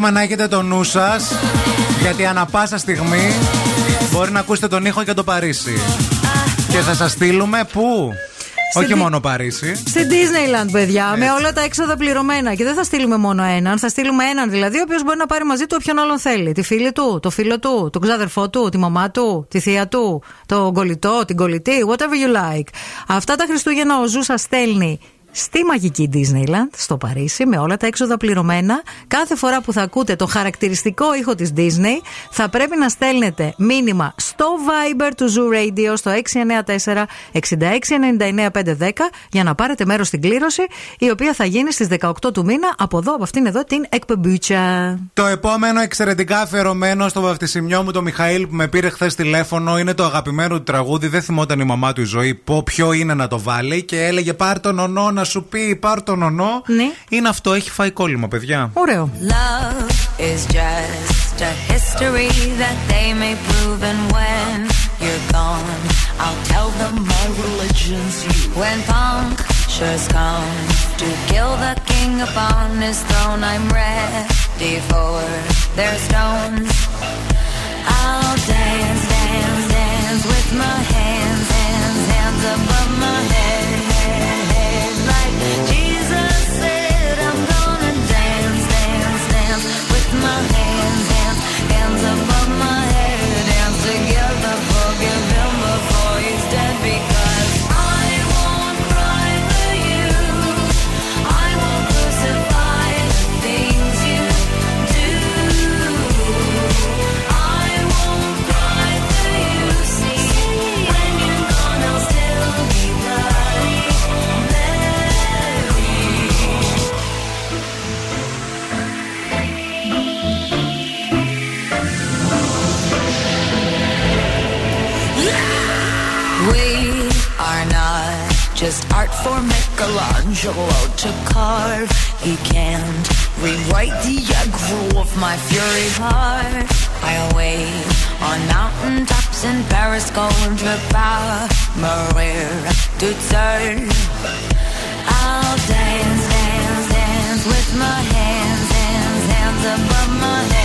Θέλουμε να έχετε το νου σας, γιατί ανα πάσα στιγμή μπορεί να ακούσετε τον ήχο για το Παρίσι. Και θα σας στείλουμε πού; Όχι Δι- μόνο Παρίσι. Στη Disneyland, παιδιά, με όλα τα έξοδα πληρωμένα. Και δεν θα στείλουμε μόνο έναν, θα στείλουμε έναν δηλαδή, ο οποίος μπορεί να πάρει μαζί του όποιον άλλον θέλει. Τη φίλη του, το φίλο του, τον ξάδερφό του, τη μαμά του, τη θεία του, τον κολλητό, την κολλητή, whatever you like. Αυτά τα Χριστούγεννα ο Zoo σας στέλνει στη μαγική Disneyland, στο Παρίσι, με όλα τα έξοδα πληρωμένα. Κάθε φορά που θα ακούτε το χαρακτηριστικό ήχο της Disney, θα πρέπει να στέλνετε μήνυμα στο Viber του Zoo Radio στο 694-6699-510 για να πάρετε μέρος στην κλήρωση, η οποία θα γίνει στις 18 του μήνα από εδώ, από αυτήν εδώ την εκπεμπούτσα. Το επόμενο εξαιρετικά αφιερωμένο στο βαφτισιμιό μου το Μιχαήλ που με πήρε χθες τηλέφωνο είναι το αγαπημένο του τραγούδι. Δεν θυμόταν η μαμά του η ζωή πω ποιο είναι να το βάλει και έλεγε πάρ τον ονό να σου πει, πάρ τον ονό. Ναι. Είναι αυτό, έχει φάει κόλλημα, παιδιά. Ωραίο. Love is just a history that they may prove, and when you're gone, I'll tell them my religion's you. When punctures come to kill the king upon his throne, I'm ready for their stones. I'll dance, dance, dance with my hands, hands, hands above just art for Michelangelo to carve. He can't rewrite the aggro of my fury heart. I'll wait on mountaintops in Paris, Gondra, Maria to turn. I'll dance, dance, dance with my hands, hands, hands above my head,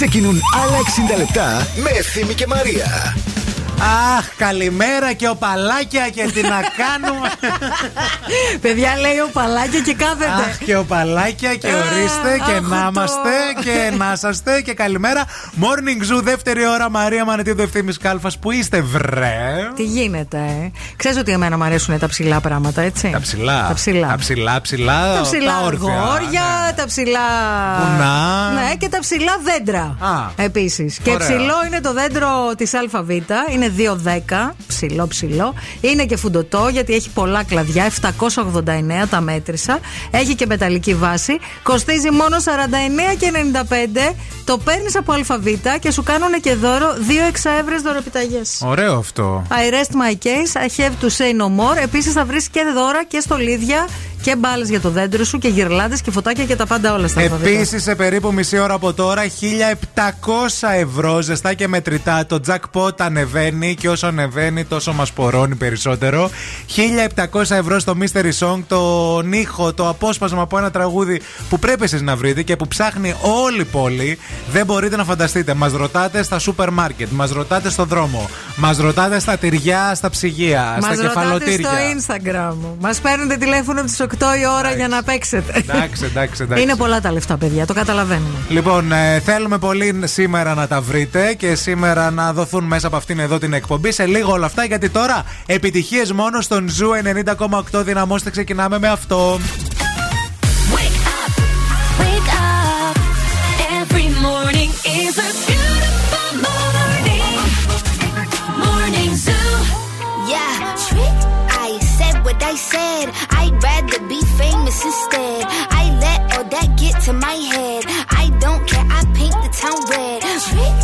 ξεκινούν άλλα 60 λεπτά με Ευθύμη και Μαρία. Αχ, καλημέρα και οπαλάκια και τι να κάνουμε. (laughs) Παιδιά λέει ο παλάκια και κάθεται. Αχ, και οπαλάκια και ορίστε και αχ, να το. είμαστε και να είσαστε και καλημέρα. Morning Zoo, δεύτερη ώρα. Μαρία Μανετίδου Ευθύμη Κάλφας, που είστε βρε; Τι γίνεται, ε; Ξέρεις ότι εμένα μου αρέσουν τα ψηλά πράγματα, έτσι; Τα ψηλά. Τα ψηλά. Τα ψηλά, ψηλά. Τα ψηλά όρθια. γόρια, τα ψηλά. Βουνά. Ναι, και τα ψηλά δέντρα. Α. Επίσης. Και Ωραία. ψηλό είναι το δέντρο της ΑΒ. Είναι 2,10. Ψηλό, ψηλό. Είναι και φουντοτό γιατί έχει πολλά κλαδιά. 789 τα μέτρησα. Έχει και μεταλλική βάση. Κοστίζει μόνο 49 και 95. Το παίρνεις από ΑΒ και σου κάνουν και δώρο 2 εξαεύρες δωροπιταγέ. Ωραίο αυτό. I rest my case, I have to say no more. Επίσης θα βρεις και δώρα και στολίδια και μπάλες για το δέντρο σου και γυρλάδε και φωτάκια και τα πάντα όλα στα αλφαβήτα. Επίσης, σε περίπου μισή ώρα από τώρα, 1700 ευρώ ζεστά και μετρητά. Το jackpot ανεβαίνει και όσο ανεβαίνει, τόσο μας πορώνει περισσότερο. 1700 ευρώ στο Mystery Song, το ήχο, το απόσπασμα από ένα τραγούδι που πρέπει εσείς να βρείτε και που ψάχνει όλη η πόλη. Δεν μπορείτε να φανταστείτε. Μας ρωτάτε στα σούπερ μάρκετ, μας ρωτάτε στον δρόμο, μας ρωτάτε στα τυριά, στα ψυγεία, Μας στα ρωτάτε κεφαλοτήρια. στο Instagram. Μας παίρνετε τηλέφωνο από τις 8 η ώρα για να παίξετε. Εντάξει, εντάξει, εντάξει. Είναι πολλά τα λεφτά, παιδιά, το καταλαβαίνουμε. Λοιπόν, ε, θέλουμε πολύ σήμερα να τα βρείτε και σήμερα να δοθούν μέσα από αυτήν εδώ την εκπομπή. Σε λίγο όλα αυτά, γιατί τώρα επιτυχίες μόνο στον Zoo 90,8 δυναμώστε. Ξεκινάμε με αυτό. Wake up. Every morning is a beautiful morning. Morning Zoo. Yeah, trick. I said what I said. I'd rather be famous instead. I let all that get to my head. I don't care. I paint the town red. Trick.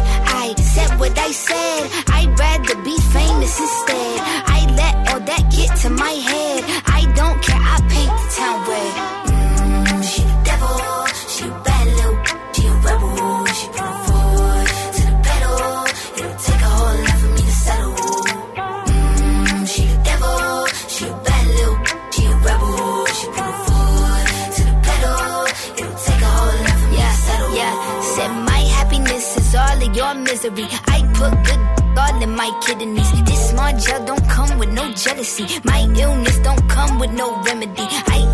I said what I said. I'd rather be famous instead. I let all that get to my head. I don't care. I paint the town red. Mm, she the devil. She a bad little. She a rebel. She put her foot to the pedal. It'll take a whole lot for me to settle. Mm, she the devil. She a bad little. She a rebel. She put her foot to the pedal. It'll take a whole lot for me to settle. Yeah, said my happiness is all of your misery. I put good all in my kidneys. This small gel don't come with no jealousy. My illness don't come with no remedy. I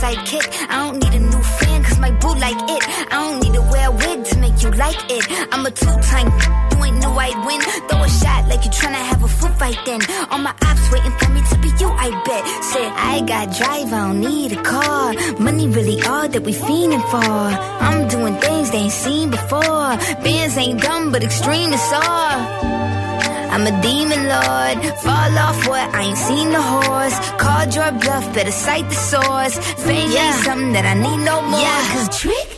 Sidekick. I don't need a new fan, cause my boo like it. I don't need to wear a wig to make you like it. I'm a two-time, you ain't know I'd win. Throw a shot like you tryna have a foot fight then. All my ops waiting I got drive, I don't need a car. Money really all that we fiending for. I'm doing things they ain't seen before. Bands ain't dumb, but extreme is all. I'm a demon lord. Fall off what? I ain't seen the horse. Called your bluff, better cite the source. Fame ain't something that I need no more. Yeah, cause trick.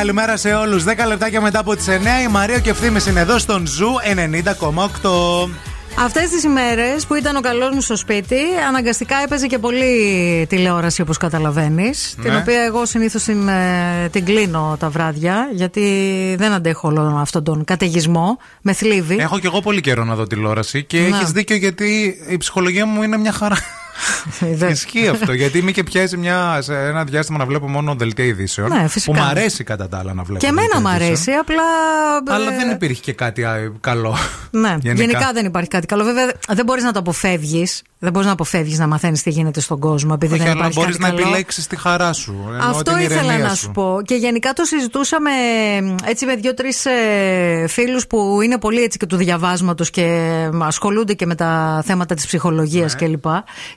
Καλημέρα, καλημέρα σε όλους. 10 λεπτάκια μετά από τις 9 η Μαρία και ευθύνη είναι εδώ στον Zoo 90,8. Αυτές τις ημέρες που ήταν ο καλός μου στο σπίτι, αναγκαστικά έπαιζε και πολύ τηλεόραση όπως καταλαβαίνεις. Την οποία εγώ συνήθως την, ε, την κλείνω τα βράδια, γιατί δεν αντέχω όλο αυτόν τον καταιγισμό. Με θλίβει. Έχω κι εγώ πολύ καιρό να δω τηλεόραση και Ναι. έχεις δίκιο γιατί η ψυχολογία μου είναι μια χαρά. Ισχύει αυτό. Γιατί με και πιάσει μια, σε ένα διάστημα να βλέπω μόνο δελτία ειδήσεων. Ναι, φυσικά. Που μου αρέσει κατά τα άλλα να βλέπω. Και εμένα δελτία μου ειδήσεων. αρέσει, απλά. Αλλά ε, δεν υπήρχε και κάτι α, καλό. Ναι, γενικά. δεν υπάρχει κάτι καλό. Βέβαια, δεν μπορείς να το αποφεύγεις. Δεν μπορείς να αποφεύγεις να μαθαίνεις τι γίνεται στον κόσμο επειδή Όχι, δεν αλλά υπάρχει μπορείς κάτι να καλό. επιλέξεις τη χαρά σου. εννοώ Αυτό την ήθελα ηρεμία να σου πω. Και γενικά το συζητούσαμε έτσι με δύο-τρει ε, φίλους που είναι πολύ έτσι και του διαβάσματος και ασχολούνται και με τα θέματα της ψυχολογίας Ναι. κλπ.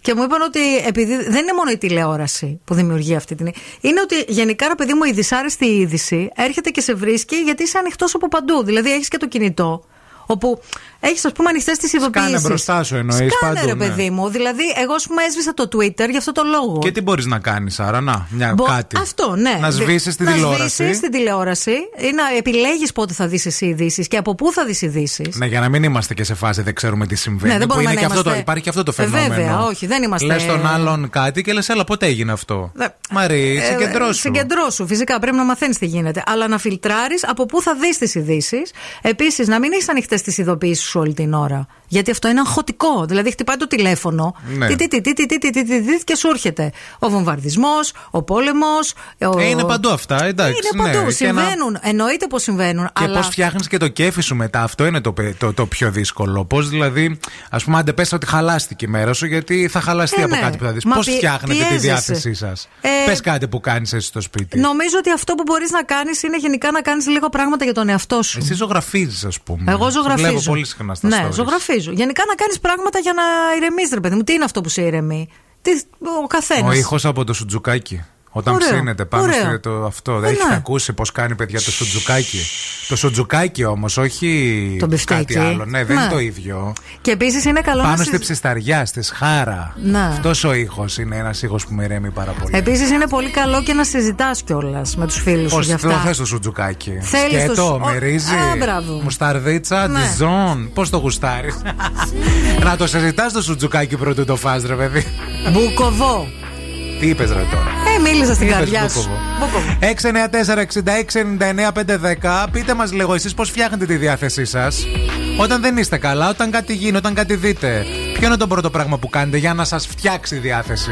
Και μου είπαν ότι επειδή δεν είναι μόνο η τηλεόραση που δημιουργεί αυτή την. Είναι ότι γενικά, ρε παιδί μου, η δυσάρεστη είδηση έρχεται και σε βρίσκει γιατί είσαι ανοιχτός από παντού. Δηλαδή έχεις και το κινητό. Όπου έχεις, ας πούμε, ανοιχτές τις ειδοποιήσει. μπροστά σου εννοείς, Σκάνε, παντού, ρε ναι. παιδί μου. Δηλαδή, εγώ, ας πούμε, έσβησα το Twitter για αυτό το λόγο. Και τι μπορείς να κάνεις, άρα, να, μια Μπο- κάτι. Αυτό, ναι. Να σβήσεις τη να τηλεόραση. σβήσεις την τηλεόραση ή να επιλέγεις πότε θα δεις εσύ ειδήσεις και από πού θα δεις ειδήσεις. Ναι, για να μην είμαστε και σε φάση δεν ξέρουμε τι συμβαίνει. Ναι, δεν που μπορούμε είναι να και αυτό το, είμαστε- υπάρχει και αυτό το Ε, φαινόμενο. βέβαια, όχι, δεν είμαστε- Λες τον άλλον κάτι και λες, έλα, πότε έγινε αυτό; Μαρή, Ε, συγκεντρώσου. Συγκεντρώσου. Φυσικά πρέπει να μαθαίνεις τι γίνεται. Αλλά να φιλτράρεις από πού θα δεις τις ειδήσεις. Επίσης, να μην έχεις ανοιχτές τις ειδοποιήσει σου όλη την ώρα. Γιατί αυτό είναι αγχωτικό. Δηλαδή, χτυπάει το τηλέφωνο. Ναι. Τι, τι, τι, τι, τι, τι, τι, τι, και σου έρχεται. Ο βομβαρδισμός, ο πόλεμος. Ε, είναι παντού αυτά, εντάξει. Είναι ναι, παντού. Συμβαίνουν. Εννοείται πως συμβαίνουν. Και πώς φτιάχνεις και το κέφι σου μετά. Αυτό είναι το, πιο δύσκολο. Πώς δηλαδή, ας πούμε, αν πες ότι χαλάστηκε η μέρα σου, γιατί θα χαλαστεί ε, από ναι. κάτι που θα δεις. Πώς φτιάχνετε τη διάθεσή σας; ε, Πες κάτι που κάνεις εσύ στο σπίτι. Νομίζω ότι αυτό που μπορείς να κάνεις είναι γενικά να κάνεις λίγο πράγματα για τον εαυτό σου. Εσύ ζωγραφίζεις, ας πούμε. Εγώ ζωγραφίζω. Βλέπω πολύ συχνά στα Ναι, stories. ζωγραφίζω. Γενικά να κάνεις πράγματα για να ηρεμήσει, ρε παιδί μου. Τι είναι αυτό που σε ηρεμεί; Τι, ο καθένας. Ο ήχος από το σουτζουκάκι. Όταν Ωραίο, ψήνεται πάνω ωραίο. στο το, αυτό. Ε, Δεν έχει ναι. ακούσει πώς κάνει παιδιά το σουτζουκάκι. Το σουτζουκάκι όμως, όχι Το μπιφτέκι. κάτι άλλο. Ναι, δεν Ναι. είναι το ίδιο. Και επίσης είναι καλό Πάνω να στη ψισταριά, στη σχάρα. Ναι. Αυτός ο ήχος είναι ένας ήχος που με ρέμει πάρα πολύ. Επίσης είναι πολύ καλό και να συζητάς κιόλας με τους φίλους σου Πώς για το αυτά. θες το σουτζουκάκι; Θέλεις το Σκέτο, σου- Ο- μυρίζει. Α, μπράβο. Μουσταρδίτσα, Ναι. ντιζόν. Πώς το γουστάρεις; (laughs) να το συζητάς το σουτζουκάκι πρωτού το φας ρε παιδί. Μπουκοβό. Τι είπες ρε τώρα; Ε, μίλησα στην καρδιά σου. 694-6699-510. Πείτε μας λίγο εσείς πώς φτιάχνετε τη διάθεσή σας. Όταν δεν είστε καλά, όταν κάτι γίνει, όταν κάτι δείτε. Ποιο είναι το πρώτο πράγμα που κάνετε για να σας φτιάξει η διάθεση;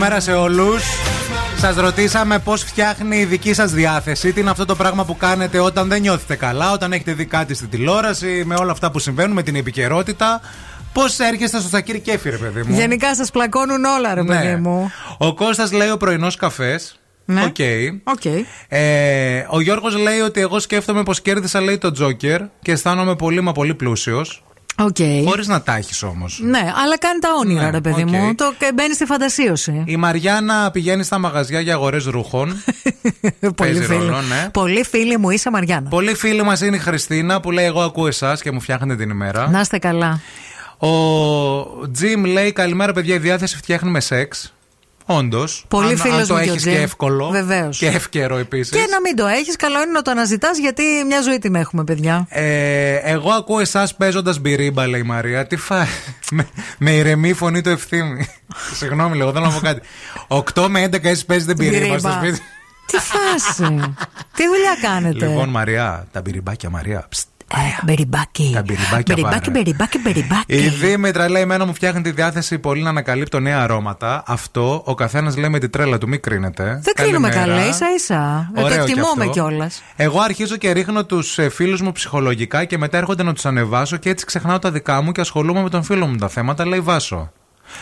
Καλημέρα, καλημέρα σε όλους. Σας ρωτήσαμε πώς φτιάχνει η δική σας διάθεση. Τι είναι αυτό το πράγμα που κάνετε όταν δεν νιώθετε καλά, όταν έχετε δει κάτι στην τηλεόραση, με όλα αυτά που συμβαίνουν, με την επικαιρότητα. Πώς έρχεστε στο τσακίρ κέφι, ρε παιδί μου; Γενικά σας πλακώνουν όλα, ρε Ναι. παιδί μου. Ο Κώστας λέει ο πρωινός καφές. Ναι. OK. OK. Ε, ο Γιώργος λέει ότι εγώ σκέφτομαι πως κέρδισα λέει το Τζόκερ και αισθάνομαι πολύ μα πολύ πλούσιος Οκ. Χωρίς να τα έχεις όμως Ναι, αλλά κάνει τα όνειρα, Ναι, ρε παιδί οκ. μου. Το και μπαίνει στη φαντασίωση. Η Μαριάννα πηγαίνει στα μαγαζιά για αγορές ρούχων (laughs) Πολύ Παίζει φίλη. ρόλο, ναι. Πολύ φίλη μου είσαι, Μαριάννα. Πολύ φίλη μας είναι η Χριστίνα που λέει εγώ ακούω εσάς και μου φτιάχνετε την ημέρα Να είστε καλά. Ο Τζιμ λέει καλημέρα παιδιά η διάθεση φτιάχνει με σεξ Όντως. Πολύ αν, φίλος αν το μου και ο έχεις Τζιμ. και εύκολο. Βεβαίως. Και εύκαιρο επίσης. Και να μην το έχεις, καλό είναι να το αναζητάς γιατί μια ζωή την έχουμε, παιδιά. Ε, εγώ ακούω εσάς παίζοντας μπυρίμπα, λέει η Μαρία. Τι φα... (laughs) με, με ηρεμή φωνή του ευθύνη. (laughs) Συγγνώμη, λέγω, θέλω να πω κάτι. 8 με 11 εσείς παίζετε μπυρίμπα στο Μπυρίμπα. σπίτι. Τι φάση. (laughs) Τι δουλειά κάνετε; Λοιπόν, Μαριά, τα μπυριμπάκια, Μαρία. Ψτ, Ε, Μπεριμπάκι. Τα μπυριμπάκια Μπεριμπάκι, πάρε. μπεριμπάκι, μπεριμπάκι. Η Δήμητρα λέει: Εμένα μου φτιάχνει τη διάθεση πολύ να ανακαλύπτω νέα αρώματα. Αυτό ο καθένας λέει με τη τρέλα του, μην κρίνετε. Δεν κρίνουμε Καλημέρα. καλά, ίσα ίσα. Ε, Το Ωραίο κι εκτιμούμε αυτό. κιόλας. Εγώ αρχίζω και ρίχνω τους φίλους μου ψυχολογικά και μετά έρχονται να τους ανεβάσω και έτσι ξεχνάω τα δικά μου και ασχολούμαι με τον φίλο μου τα θέματα. Λέει Βάσο.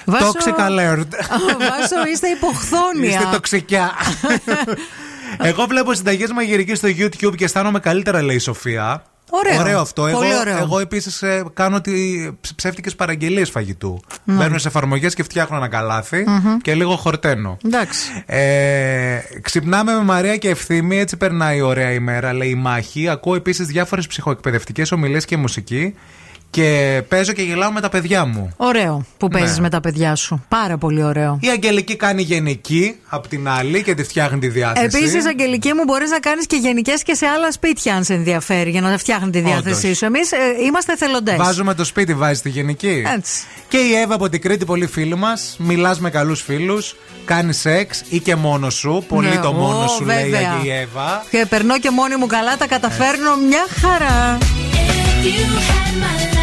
Βάσο- Toxic alert. Βάσο, είστε υποχθόνια. Είστε τοξικιά. (laughs) Εγώ βλέπω συνταγές μαγειρικής στο YouTube και αισθάνομαι καλύτερα, λέει η Σοφία. Ωραίο. αυτό. Πολύ εγώ, ωραίο. εγώ επίσης κάνω ψεύτικες παραγγελίες φαγητού. Ναι. Μπαίνω σε εφαρμογές και φτιάχνω ένα καλάθι Μμμ. και λίγο χορταίνω. Εντάξει. Ε, ξυπνάμε με Μαρία και ευθύμη, έτσι περνάει η ωραία ημέρα, λέει η μάχη. Ακούω επίσης διάφορες ψυχοεκπαιδευτικές ομιλίες και μουσική. Και παίζω και γελάω με τα παιδιά μου. Ωραίο που παίζεις Ναι. με τα παιδιά σου. Πάρα πολύ ωραίο. Η Αγγελική κάνει γενική απ' την άλλη και τη φτιάχνει τη διάθεση. Επίσης, Αγγελική μου, μπορείς να κάνεις και γενικές και σε άλλα σπίτια, αν σε ενδιαφέρει, για να φτιάχνει τη διάθεσή Όντως. σου. Εμείς είμαστε εθελοντέ. Βάζουμε το σπίτι, βάζει τη γενική. Έτσι. Και η Εύα από την Κρήτη, πολύ φίλη μας. Μιλάς με καλούς φίλους. Κάνει σεξ ή και μόνος σου. Πολύ Ναι, το μόνος ω, σου, λέει βέβαια. η Εύα. Και περνώ και μόνη μου καλά, τα καταφέρνω μια χαρά. You had my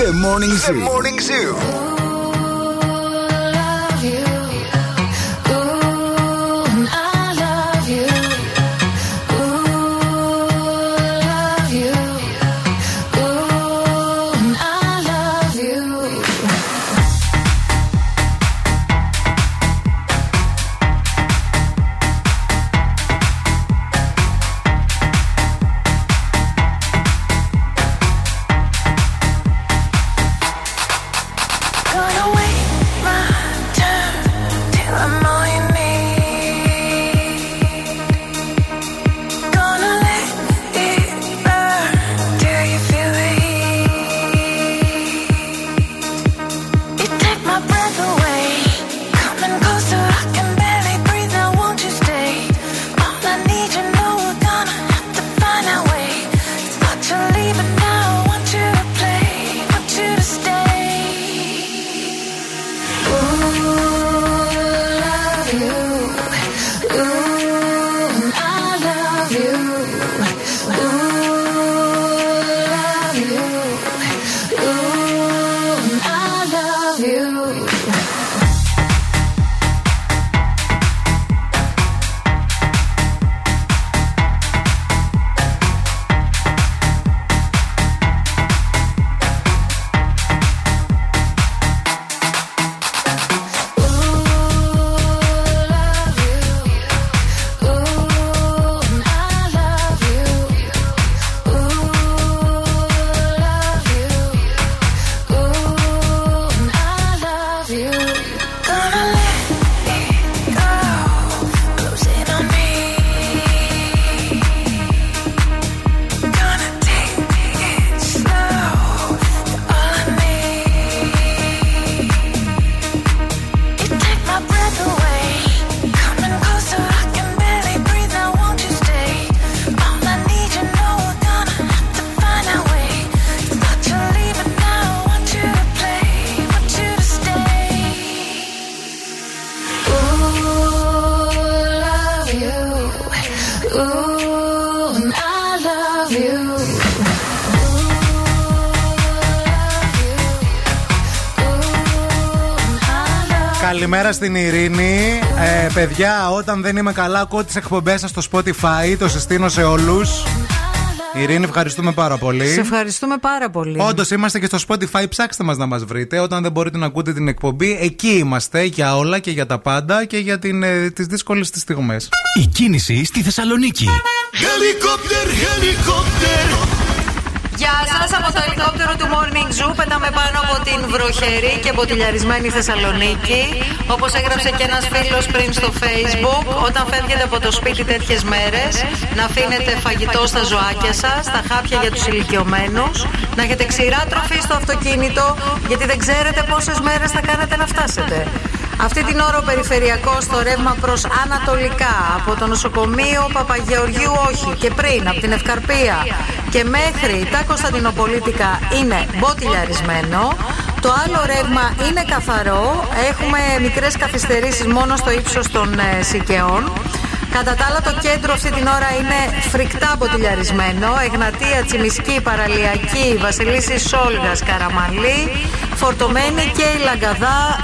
The Morning Zoo. The Morning Zoo. Στην Ειρήνη. Ε, παιδιά, όταν δεν είμαι καλά, ακούω τις εκπομπές σας στο Spotify. Το συστήνω σε όλους. Ειρήνη, ευχαριστούμε πάρα πολύ. Σε ευχαριστούμε πάρα πολύ. Όντως είμαστε και στο Spotify, ψάξτε μας να μας βρείτε. Όταν δεν μπορείτε να ακούτε την εκπομπή, εκεί είμαστε για όλα και για τα πάντα και για την, ε, τις δύσκολες τις στιγμές. Η κίνηση στη Θεσσαλονίκη. Helicopter, helicopter. Γεια σας από το ελικόπτερο του Morning Zoo. Πετάμε πάνω από την βροχερή και μποτιλιαρισμένη Θεσσαλονίκη. Όπως έγραψε και ένας φίλος πριν στο Facebook, όταν φεύγετε από το σπίτι τέτοιες μέρες, να αφήνετε φαγητό στα ζωάκια σας, τα χάπια για τους ηλικιωμένους, να έχετε ξηρά τροφή στο αυτοκίνητο, γιατί δεν ξέρετε πόσες μέρες θα κάνετε να φτάσετε. Αυτή την ώρα ο περιφερειακός στο ρεύμα προς Ανατολικά από το νοσοκομείο Παπαγεωργίου όχι και πριν από την Ευκαρπία και μέχρι τα Κωνσταντινοπολίτικα είναι μποτιλιαρισμένο. Το άλλο ρεύμα είναι καθαρό. Έχουμε μικρές καθυστερήσεις μόνο στο ύψος των ε, Σικαιών. Κατά τα άλλα, το κέντρο αυτή την ώρα είναι φρικτά μποτιλιαρισμένο. Εγνατία, Τσιμισκή, Παραλιακή, Βασιλίση Σόλγας, Καραμαλή. Φορτωμένη και η Λαγκαδά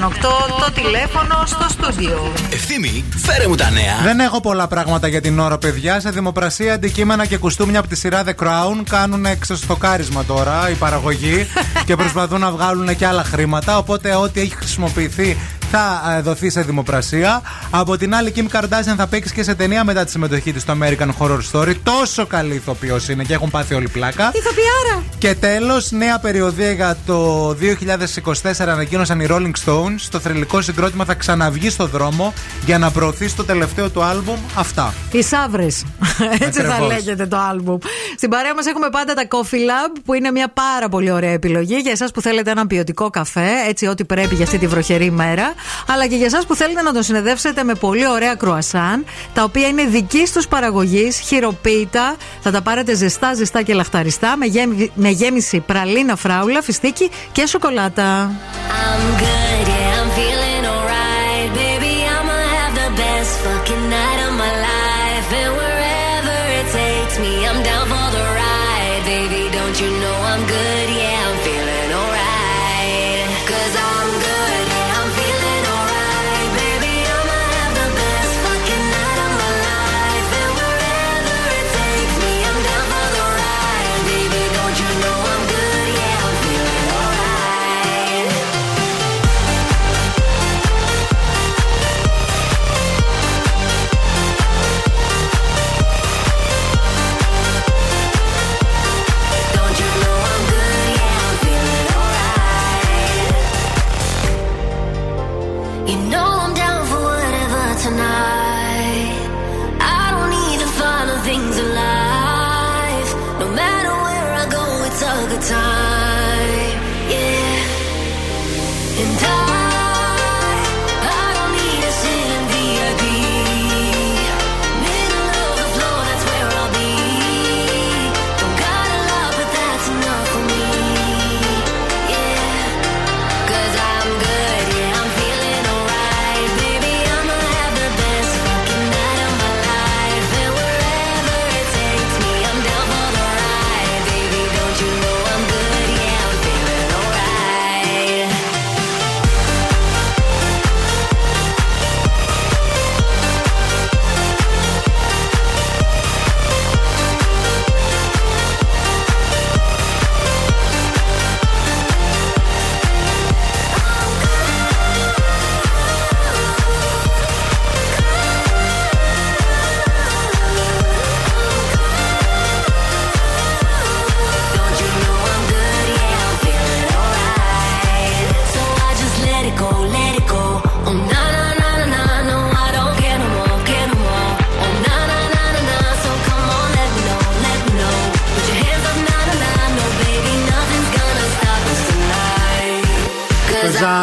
232-908. Το τηλέφωνο στο στούντιο. Ευθύμη, φέρε μου τα νέα. Δεν έχω πολλά πράγματα για την ώρα, παιδιά. Σε δημοπρασία, αντικείμενα και κουστούμια από τη σειρά The Crown κάνουν εξωστοκάρισμα τώρα η παραγωγή (laughs) και προσπαθούν να βγάλουν και άλλα χρήματα. Οπότε, ό,τι έχει χρησιμοποιηθεί θα ε, δοθεί σε δημοπρασία. Από την άλλη, Kim Kardashian θα παίξει και σε ταινία μετά τη συμμετοχή της στο American Horror Story. Τόσο καλή ηθοποιός είναι και έχουν πάθει όλη πλάκα. Ηθοποιάρα. Και τέλος, νέα περιοδία τραγωδία για το 2024 ανακοίνωσαν οι Rolling Stones. Το θρηλυκό συγκρότημα θα ξαναβγεί στο δρόμο για να προωθήσει το τελευταίο του άλμπουμ. Αυτά. Οι Σαύρες. (laughs) Έτσι θα Ακριβώς. λέγεται το άλμπουμ. Στην παρέα μας έχουμε πάντα τα Coffee Lab που είναι μια πάρα πολύ ωραία επιλογή για εσάς που θέλετε έναν ποιοτικό καφέ, έτσι ό,τι πρέπει για αυτή τη βροχερή μέρα. Αλλά και για εσάς που θέλετε να τον συνεδεύσετε με πολύ ωραία κρουασάν, τα οποία είναι δική τους παραγωγής, χειροποίητα. Θα τα πάρετε ζεστά, ζεστά και λαχταριστά με, γέμι- με γέμιση πραλίνα φράουλα, φιστίκι και σοκολάτα. I'm good, yeah, I'm feeling alright. Baby, I'ma have the best fucking night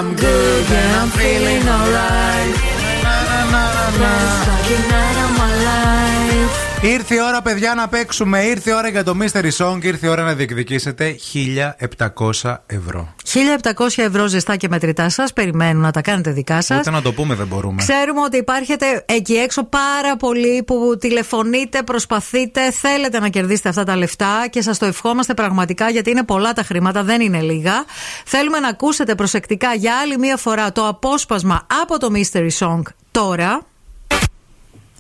I'm good Ήρθε η ώρα, παιδιά, να παίξουμε. Ήρθε η ώρα για το Mystery Song. Ήρθε η ώρα να διεκδικήσετε 1700 ευρώ. 1700 ευρώ ζεστά και μετρητά σας. Περιμένουν να τα κάνετε δικά σας. Ούτε να το πούμε δεν μπορούμε. Ξέρουμε ότι υπάρχετε εκεί έξω πάρα πολλοί που τηλεφωνείτε, προσπαθείτε, θέλετε να κερδίσετε αυτά τα λεφτά και σας το ευχόμαστε πραγματικά γιατί είναι πολλά τα χρήματα, δεν είναι λίγα. Θέλουμε να ακούσετε προσεκτικά για άλλη μία φορά το απόσπασμα από το Mystery Song τώρα.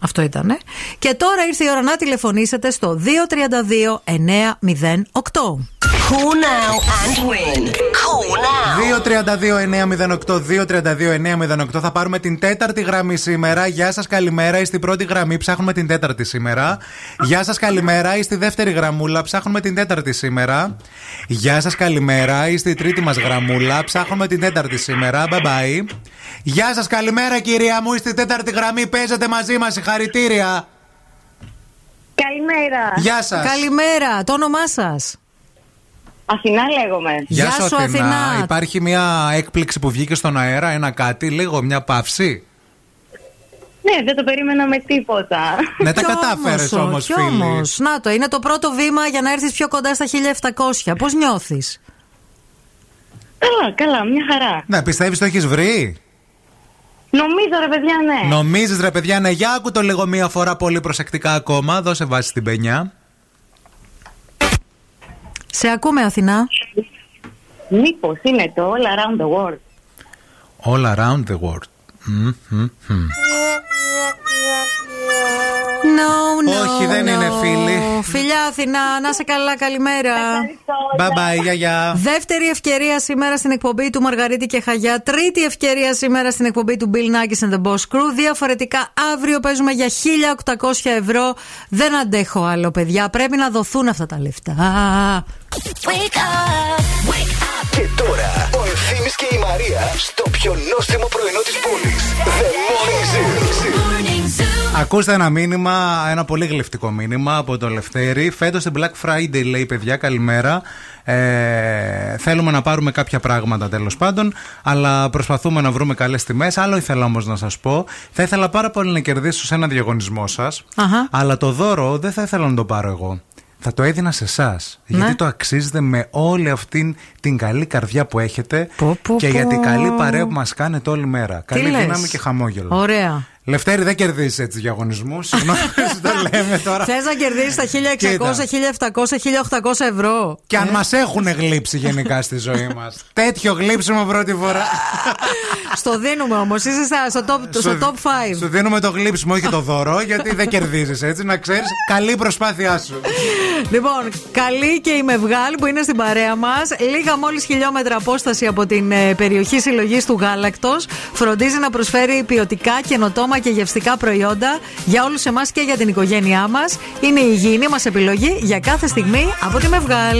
Αυτό ήτανε. Και τώρα ήρθε η ώρα να τηλεφωνήσετε στο 232 908. Call now and win. Call now. 232-908, 232-908. Θα πάρουμε την τέταρτη γραμμή σήμερα. Γεια σας, καλημέρα. Είστε στην πρώτη γραμμή, ψάχνουμε την τέταρτη σήμερα. Γεια σας, καλημέρα. Είστε στη δεύτερη γραμμούλα, ψάχνουμε την τέταρτη σήμερα. Γεια σας, καλημέρα. Είστε η τρίτη μας γραμμούλα, ψάχνουμε την τέταρτη σήμερα. Bye bye. Γεια σας, καλημέρα, κυρία μου. Είστε στη τέταρτη γραμμή, παίζετε μαζί μας. Συγχαρητήρια. Καλημέρα. Γεια σας. Καλημέρα, το όνομά σας; Αθηνά λέγομαι. Γεια σου, Αθηνά. Υπάρχει μια έκπληξη που βγήκε στον αέρα, ένα κάτι, λίγο, μια παύση; Ναι, δεν το περίμενα με τίποτα. Ναι, τα κατάφερες όμως, κι φίλη. όμως. Να το, είναι το πρώτο βήμα για να έρθεις πιο κοντά στα 1700. Πώς νιώθεις; Καλά, καλά, μια χαρά. Ναι, πιστεύεις το έχεις βρει; Νομίζω ρε παιδιά, ναι. Νομίζεις, ρε παιδιά, ναι, για άκου το λίγο μία φορά πολύ προσεκτικά ακόμα. Δώσε βάση στην πενιά. Σε ακούμε, Αθηνά. Μήπως είναι το All Around the World. All around the world. Μμμ, μμμ, μμ. No, no. Όχι, Όχι, δεν είναι φίλοι. Φιλιά Αθηνά, να σε καλά, καλημέρα. Bye bye, γεια γεια. Δεύτερη ευκαιρία σήμερα στην εκπομπή του Μαργαρίτη και Χαγιά. Τρίτη ευκαιρία σήμερα στην εκπομπή του Bill Nackis and the Boss Crew. Διαφορετικά αύριο παίζουμε για 1800 ευρώ. Δεν αντέχω άλλο, παιδιά. Πρέπει να δοθούν αυτά τα λεφτά. Και τώρα ο Ευθύμης και η Μαρία στο πιο νόστιμο πρωινό της πόλης. The Morning Zoo. Ακούστε ένα μήνυμα, ένα πολύ γλυφτικό μήνυμα από το Λευτέρη. Φέτος την Black Friday λέει: Παιδιά, καλημέρα. Ε, θέλουμε να πάρουμε κάποια πράγματα τέλος πάντων, αλλά προσπαθούμε να βρούμε καλές τιμές. Άλλο ήθελα όμως να σας πω. Θα ήθελα πάρα πολύ να κερδίσω σε ένα διαγωνισμό σας, Αχα. αλλά το δώρο δεν θα ήθελα να το πάρω εγώ. Θα το έδινα σε εσάς. Ναι. Γιατί το αξίζετε με όλη αυτήν την καλή καρδιά που έχετε πω, και πω. για την καλή παρέα που μας κάνετε όλη μέρα. Καλή λες; δύναμη και χαμόγελο. Ωραία. Λευτέρη, δεν κερδίζεις έτσι διαγωνισμούς. Συγγνώμη, (laughs) σου το λέμε τώρα. Θες να κερδίσεις τα 1600, 1700, 1800 ευρώ. Και αν Ε. μας μα έχουν γλύψει γενικά στη ζωή μας. (laughs) Τέτοιο γλύψιμο πρώτη φορά. (laughs) Στο δίνουμε όμως. Είσαι στα- στο top, στο Σου- top 5. Σου δίνουμε το γλύψιμο, όχι το δώρο, γιατί δεν κερδίζεις έτσι. Να ξέρεις, καλή προσπάθειά σου. Λοιπόν, καλή και η Μευγάλ που είναι στην παρέα μας. Λίγα μόλις χιλιόμετρα απόσταση από την ε, περιοχή συλλογής του γάλακτος. Φροντίζει να προσφέρει ποιοτικά, καινοτόμα και γευστικά προϊόντα για όλους εμάς και για την οικογένειά μας. Είναι η υγιεινή μας επιλογή για κάθε στιγμή από τη Μευγάλ.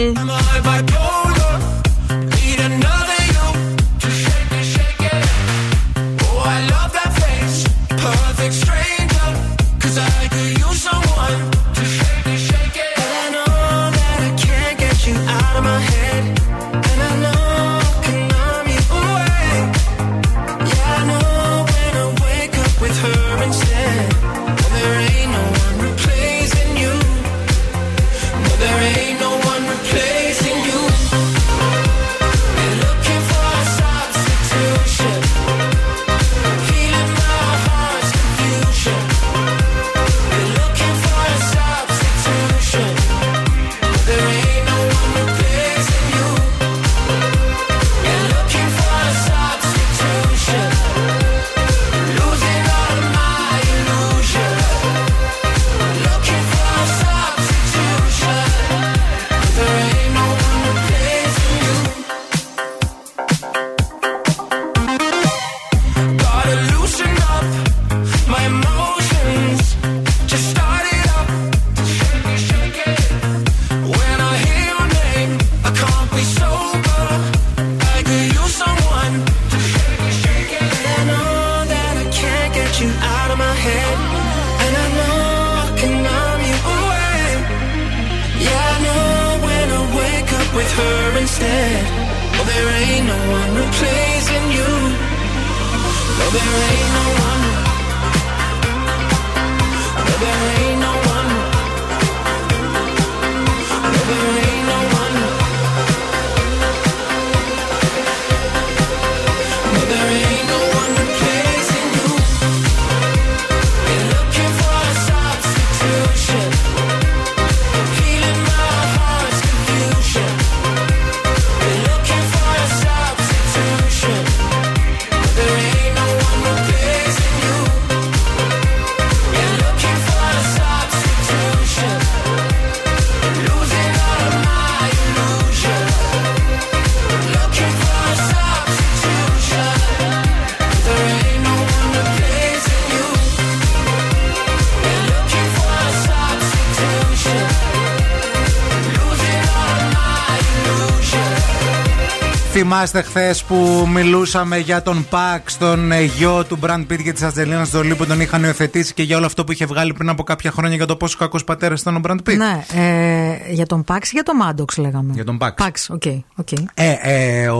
Θυμάστε χθες που μιλούσαμε για τον Παξ, τον ε, γιο του Μπραντ Πίτ και της Ατζελίνας Τζολί που τον είχαν υιοθετήσει και για όλο αυτό που είχε βγάλει πριν από κάποια χρόνια για το πόσο κακός πατέρας ήταν ο Μπραντ Πίτ. Ναι, ε, για τον Πάξ ή για τον Μάντοξ λέγαμε; Για τον Παξ. Πάξ, ok. ok. Ε, ε, ο,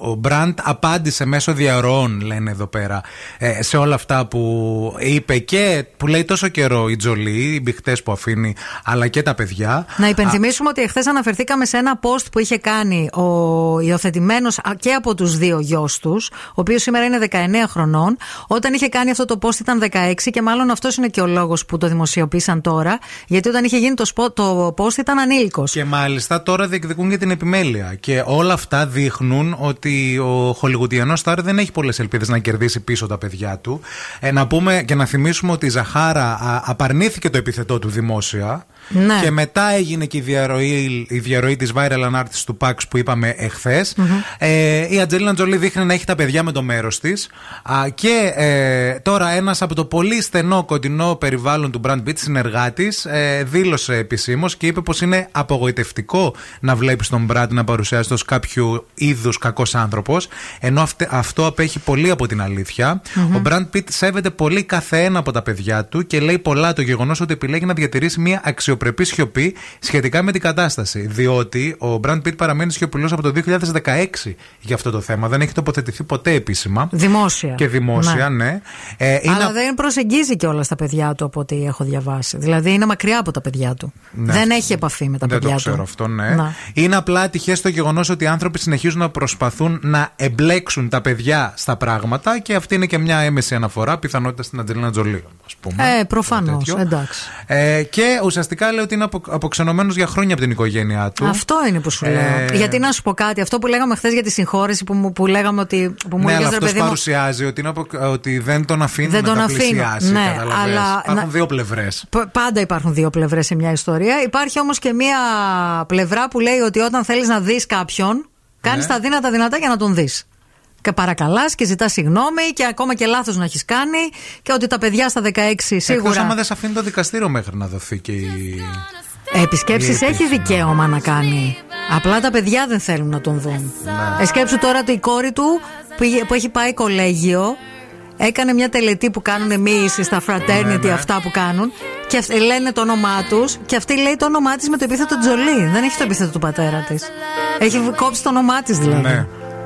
ο Μπραντ απάντησε μέσω διαρροών, λένε εδώ πέρα, ε, σε όλα αυτά που είπε και που λέει τόσο καιρό η Τζολί, οι μπηχτές που αφήνει, αλλά και τα παιδιά. Να υπενθυμίσουμε ότι εχθέ αναφερθήκαμε σε ένα post που είχε κάνει ο υιοθετημένος και από τους δύο γιος τους, ο οποίος σήμερα είναι 19 χρονών. Όταν είχε κάνει αυτό το post ήταν 16 και μάλλον αυτός είναι και ο λόγος που το δημοσιοποίησαν τώρα. Γιατί όταν είχε γίνει το, σπο- το post ήταν ανήλικος. Και μάλιστα τώρα διεκδικούν και την επιμέλεια. Και όλα αυτά δείχνουν ότι ο Χολιγουτιανό Στάρ δεν έχει πολλές ελπίδες να κερδίσει πίσω τα παιδιά του. Ε, να πούμε και να θυμίσουμε ότι η Ζαχάρα α, απαρνήθηκε το επιθετό του δημόσια. Ναι. Και μετά έγινε και η διαρροή, η διαρροή της viral anartist του Pax που είπαμε εχθες Ε, η Ατζέλινα Τζολί δείχνει να έχει τα παιδιά με το μέρος της Α, και ε, τώρα ένας από το πολύ στενό κοντινό περιβάλλον του Brand Beat συνεργάτης ε, δήλωσε επισήμως και είπε πως είναι απογοητευτικό να βλέπεις τον Brad να παρουσιάζεται ως κάποιο είδους κακός άνθρωπος ενώ αυτε- αυτό απέχει πολύ από την αλήθεια. Μμμ. Ο Brand Pitt σέβεται πολύ κάθε ένα από τα παιδιά του και λέει πολλά το γεγονός ότι επιλέγει να διατηρήσει μια αξιοπρεπή σιωπή σχετικά με την κατάσταση. Διότι ο Brand Pitt παραμένει σιωπηλός από το 2016 για αυτό το θέμα. Δεν έχει τοποθετηθεί ποτέ επίσημα. Δημόσια. Και δημόσια, ναι. Ε, είναι Αλλά δεν προσεγγίζει και όλα τα παιδιά του από ό,τι έχω διαβάσει. Δηλαδή είναι μακριά από τα παιδιά του. Ναι. Δεν έχει επαφή με τα Δεν παιδιά το ξέρω του. αυτό, ναι. Να. Είναι απλά τυχαίο το γεγονός ότι οι άνθρωποι συνεχίζουν να προσπαθούν να εμπλέξουν τα παιδιά στα πράγματα και αυτή είναι και μια έμεση αναφορά, πιθανότητα στην Ατζελίνα Τζολί, ας πούμε. Ε, προφανώς. τέτοιο. Εντάξει. Ε, και ουσιαστικά λέει ότι είναι απο, αποξενωμένος για χρόνια από την οικογένειά του. Αυτό είναι που σου λέω. Ε, Γιατί να σου πω κάτι, αυτό που λέγαμε χθες για τη συγχώρεση που, μου- που λέγαμε ότι. Που μου ναι, αλλά έλεγες, ρε αυτός παιδί μου, παρουσιάζει ότι, είναι απο, ότι δεν τον αφήνουν Δεν να τον τα αφήνουν. πλησιάσει. Ναι, καταλαβες. αλλά- Υπάρχουν να- δύο πλευρές. Π- Πάντα υπάρχουν δύο πλευρές σε μια ιστορία. Υπάρχει όμως και μια πλευρά που λέει ότι όταν θέλεις να δεις κάποιον, κάνεις Ναι. τα δύνατα δυνατά για να τον δεις. Και παρακαλάς και ζητάς συγγνώμη και ακόμα και λάθος να έχεις κάνει και ότι τα παιδιά στα 16 Εκτός σίγουρα. άμα δεν σε αφήνει το δικαστήριο μέχρι να δοθεί και η. Επισκέψεις Η έχει επίσημη. δικαίωμα να κάνει. Απλά τα παιδιά δεν θέλουν να τον δουν. Ναι. Ε, σκέψου τώρα ότι η κόρη του που είχε- που έχει πάει κολέγιο έκανε μια τελετή που κάνουν μοίηση στα fraternity Ναι, ναι. αυτά που κάνουν και αυ- λένε το όνομά τους και αυτή λέει το όνομά της με το επίθετο Τζολί. Δεν έχει το επίθετο του πατέρα της. Έχει κόψει το όνομά της δηλαδή. Ναι.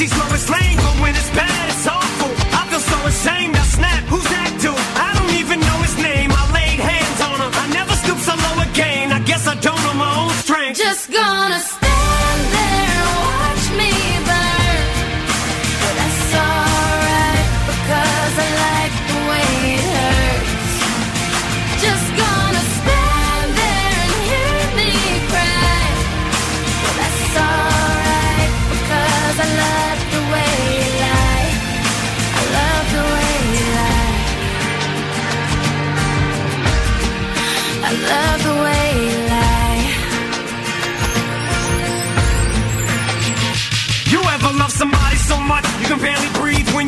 She's Lois Lane, but when it's bad, it's awful. I feel so ashamed. I snap. Who's that dude? I don't even know his name. I laid hands on him. I never stoop so low again. I guess I don't know my own strength. Just gonna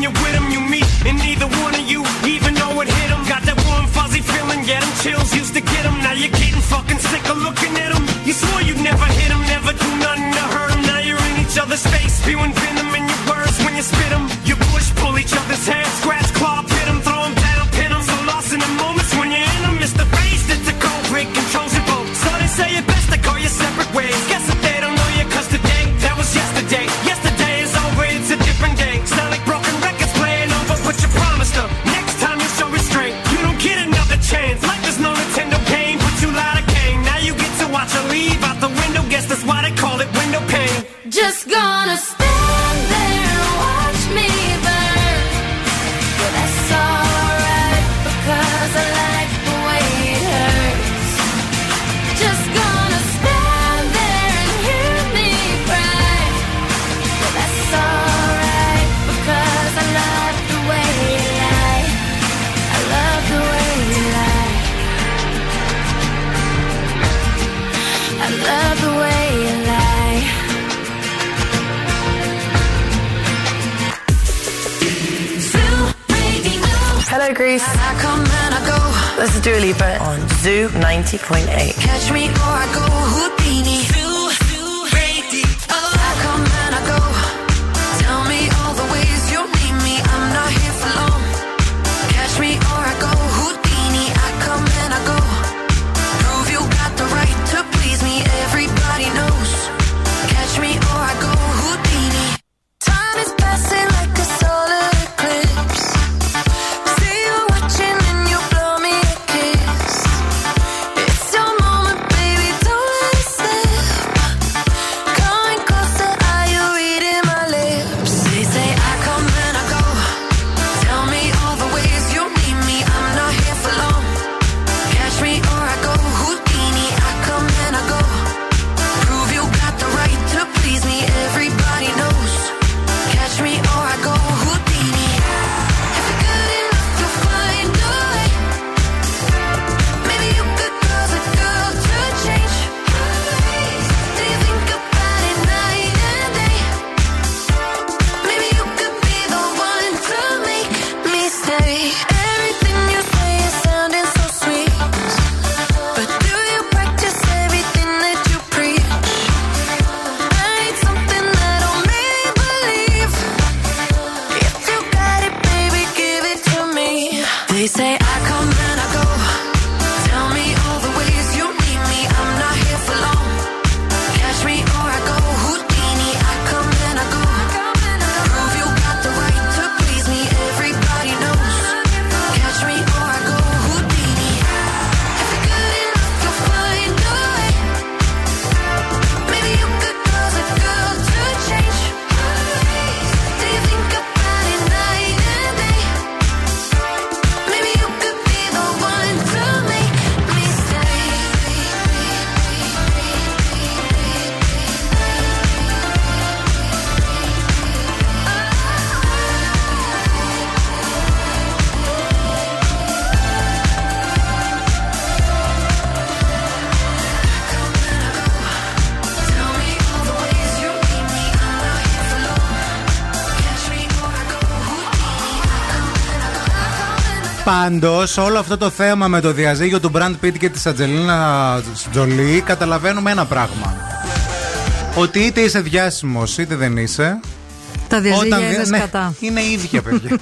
you're with? You meet, and neither one of you even know it hit them. Got that warm, fuzzy feeling, yeah, them chills used to get them. Now you're getting fucking sick of looking at them. You swore you'd never hit them, never do nothing to hurt them. Now you're in each other's face, spewing venom in your words when you spit them. You push, pull each other's hair, scratch, claw, pit them, throw down, pin them. So lost in the moments when you're in them, it's the face that's a cold break controls your boat. So they say it best to go your separate ways. Guess Πάντως, όλο αυτό το θέμα με το διαζύγιο του Μπραντ Πίτ και της Ατζελίνα Τζολί καταλαβαίνουμε ένα πράγμα. Ότι είτε είσαι διάσημος είτε δεν είσαι. Τα διαζύγια δι- είναι ναι, σκατά. είναι ίδια, παιδιά. (laughs)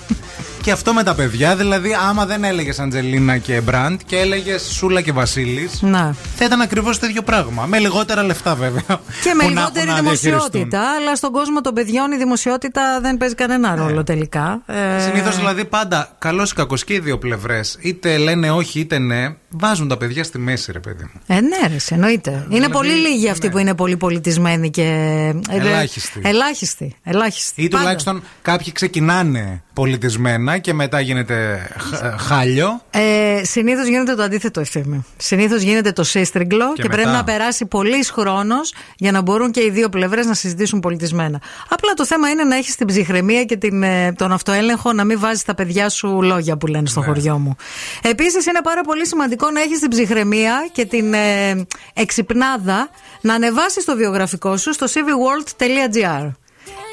και αυτό με τα παιδιά, δηλαδή, άμα δεν έλεγες Αντζελίνα και Μπραντ και έλεγες Σούλα και Βασίλης, Να. θα ήταν ακριβώς το ίδιο πράγμα. Με λιγότερα λεφτά, βέβαια. Και με που να λιγότερη έχουν να διαχειριστούν. δημοσιότητα, αλλά στον κόσμο των παιδιών η δημοσιότητα δεν παίζει κανένα ρόλο τελικά. Ε, Συνήθως δηλαδή πάντα, καλός ή κακός και οι δύο πλευρές, είτε λένε όχι είτε ναι, βάζουν τα παιδιά στη μέση, ρε παιδί μου. Ε, ναι, ρε, εννοείται. είναι πολύ λίγοι αυτοί που είναι πολύ πολιτισμένοι και. ε, Ελάχιστοι. Ελάχιστοι. ελάχιστοι. Ή Πάντα. τουλάχιστον κάποιοι ξεκινάνε πολιτισμένα και μετά γίνεται χ- χάλιο. Ε, Συνήθως γίνεται το αντίθετο ευθύνη. Συνήθως γίνεται το σύστριγγλο και, Και πρέπει μετά. να περάσει πολλή χρόνος για να μπορούν και οι δύο πλευρές να συζητήσουν πολιτισμένα. Απλά το θέμα είναι να έχεις την ψυχραιμία και την, ε, τον αυτοέλεγχο να μην βάζεις τα παιδιά σου λόγια που λένε στο Ναι. χωριό μου. Επίσης είναι πάρα πολύ σημαντικό να έχεις την ψυχραιμία και την ε, εξυπνάδα να ανεβάσεις το βιογραφικό σου στο cvworld.gr.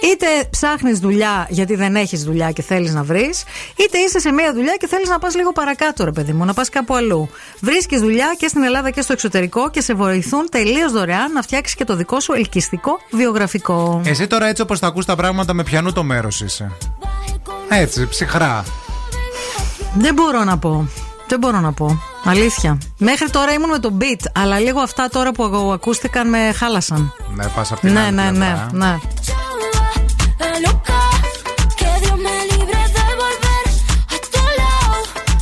Είτε ψάχνεις δουλειά γιατί δεν έχεις δουλειά και θέλεις να βρεις, είτε είσαι σε μία δουλειά και θέλεις να πας λίγο παρακάτω, ρε παιδί μου, να πας κάπου αλλού. Βρίσκεις δουλειά και στην Ελλάδα και στο εξωτερικό και σε βοηθούν τελείως δωρεάν να φτιάξεις και το δικό σου ελκυστικό βιογραφικό. Εσύ τώρα έτσι όπως τα ακούς τα πράγματα με πιανού το μέρος είσαι; Έτσι, ψυχρά. Δεν μπορώ να πω. Δεν μπορώ να πω. Αλήθεια. Μέχρι τώρα ήμουν με το beat, αλλά λίγο αυτά τώρα που ακούστηκαν με χάλασαν. Ναι, πας από την Ναι, άλλη ναι, ναι, πλευρά. la loca. Que Dios me libre de volver a tu lado.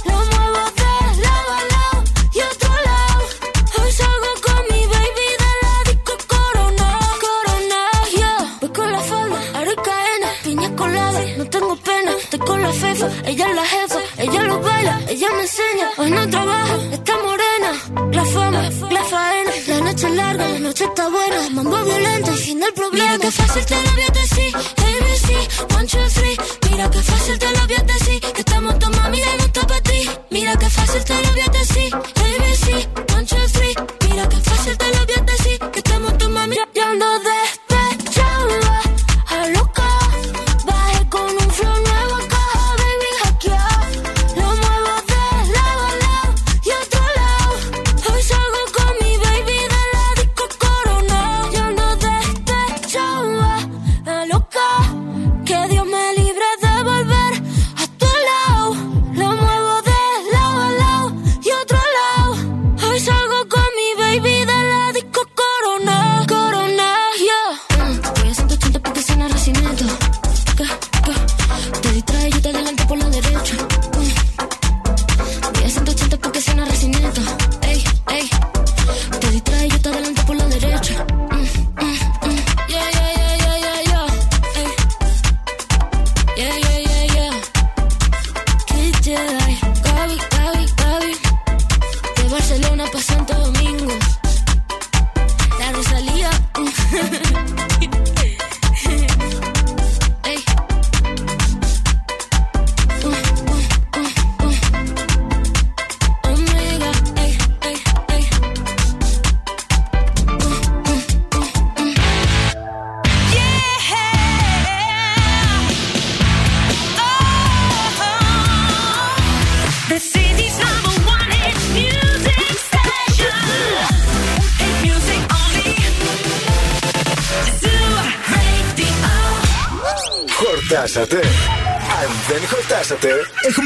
Lo muevo de lado a lado y otro lado. Hoy salgo con mi baby de la disco Corona. Corona, yo yeah. voy con la falda, arcaena, piña colada. No tengo pena, estoy con la fefa. Ella es la jefa, ella lo baila, ella me enseña. Hoy no trabajo, está morena. La fama, la faena la noche es larga, la noche está buena. Mambo violento, fin del problema. Mira que fácil te lo voy a decir, ABC, one, two, three. Mira que fácil te lo voy a que estamos tu mami y no está para ti. Mira que fácil te lo voy a decir, ABC,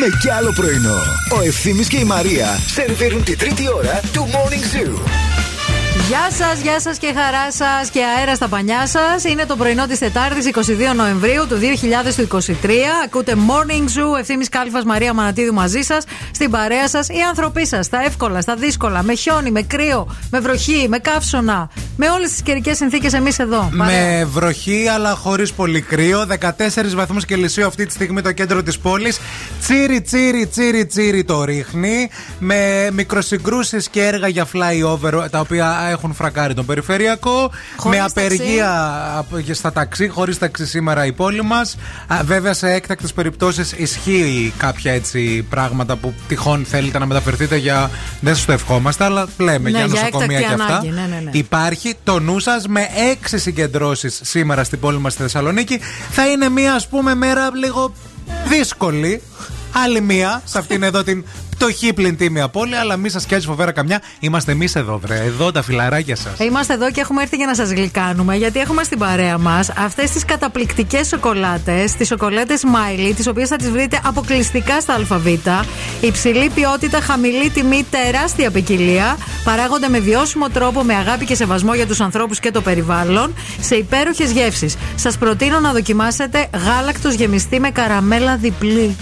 έχουμε κι άλλο πρωινό. Ο Ευθύμης και η Μαρία σερβίρουν τη τρίτη ώρα του Morning Zoo. Γεια σας, γεια σας και χαρά σας και αέρα στα πανιά σας. Είναι το πρωινό της Τετάρτης 22 Νοεμβρίου του 2023. Ακούτε Morning Zoo, ευθύνη Κάλφας Μαρία Μανατίδου μαζί σας, στην παρέα σας. Οι άνθρωποι σας, στα εύκολα, στα δύσκολα, με χιόνι, με κρύο, με βροχή, με καύσωνα. Με όλες τις καιρικές συνθήκες εμείς εδώ. Παρέα. Με βροχή, αλλά χωρίς πολύ κρύο. 14 βαθμούς Κελσίου αυτή τη στιγμή το κέντρο της πόλης. Τσίρι, τσίρι, τσίρι, τσίρι το ρίχνει. Με μικροσυγκρούσεις και έργα για flyover τα οποία έχουν φρακάρει τον περιφερειακό. Χωρίς με ταξί. απεργία απ- στα ταξί, χωρίς ταξί σήμερα η πόλη μας. Βέβαια σε έκτακτες περιπτώσεις ισχύει κάποια έτσι πράγματα που τυχόν θέλετε να μεταφερθείτε για. Δεν σας το ευχόμαστε, αλλά λέμε Ναι, για για νοσοκομεία έκτακτη και αυτά. ανάγκη, ναι, ναι, ναι. Υπάρχει το νου σας με έξι συγκεντρώσεις σήμερα στην πόλη μας στη Θεσσαλονίκη. Θα είναι μία, ας πούμε, μέρα λίγο δύσκολη. Άλλη μία, σε αυτήν εδώ την πτωχή πλην τίμια πόλη, αλλά μη σας πιάσει φοβέρα καμιά. Είμαστε εμείς εδώ, βρε. Εδώ τα φιλαράκια σας. Είμαστε εδώ και έχουμε έρθει για να σας γλυκάνουμε, γιατί έχουμε στην παρέα μας αυτές τις καταπληκτικές σοκολάτες, τις σοκολάτε Smiley, τις οποίες θα τις βρείτε αποκλειστικά στα ΑΒ. Υψηλή ποιότητα, χαμηλή τιμή, τεράστια ποικιλία. Παράγονται με βιώσιμο τρόπο, με αγάπη και σεβασμό για τους ανθρώπους και το περιβάλλον, σε υπέροχες γεύσεις. Σας προτείνω να δοκιμάσετε γάλακτος γεμιστή με καραμέλα διπλή.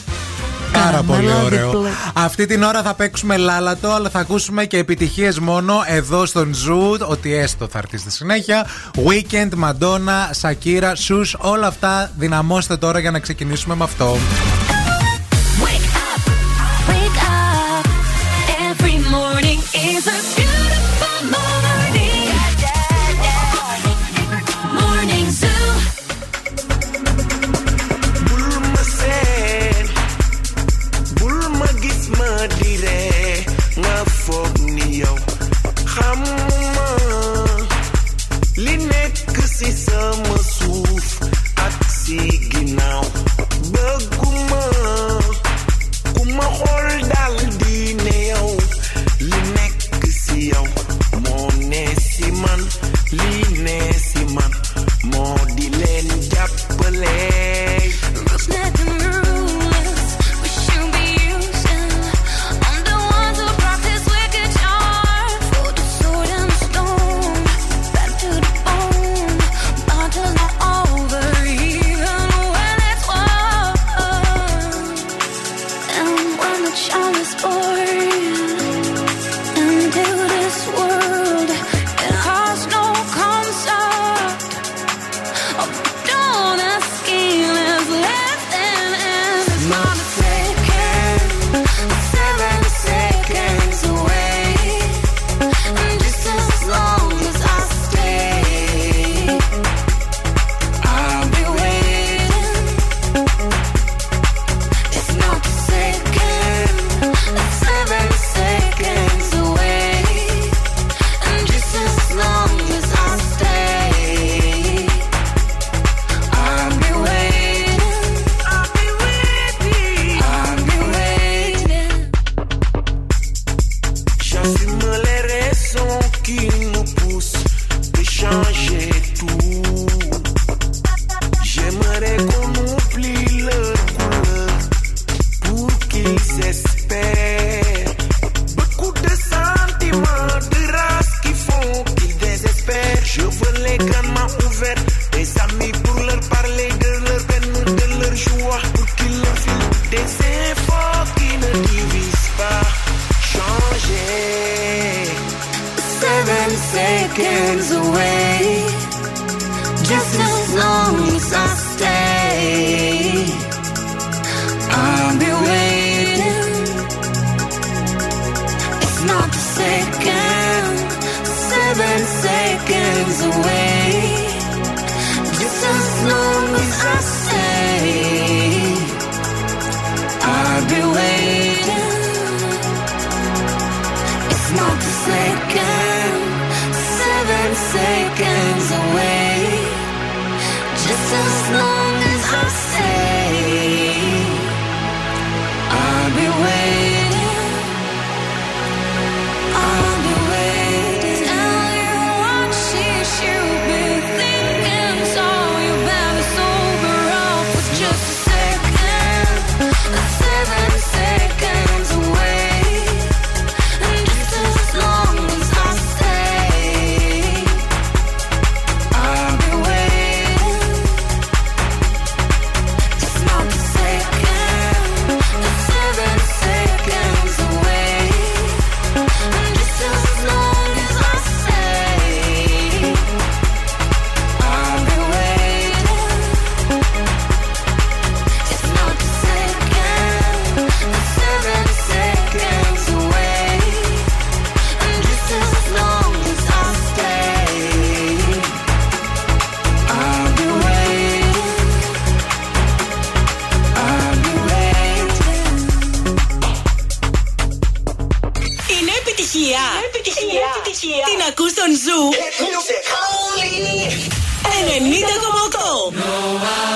Πάρα πολύ Καραμέλα ωραίο. διπλή. Αυτή την ώρα θα παίξουμε λάλατο, αλλά θα ακούσουμε και επιτυχίες μόνο εδώ στον Ζου. Ότι έστω θα έρθει στη συνέχεια. Weekend, Madonna, Shakira, Shoes, όλα αυτά δυναμώστε τώρα για να ξεκινήσουμε με αυτό. Renita como co. No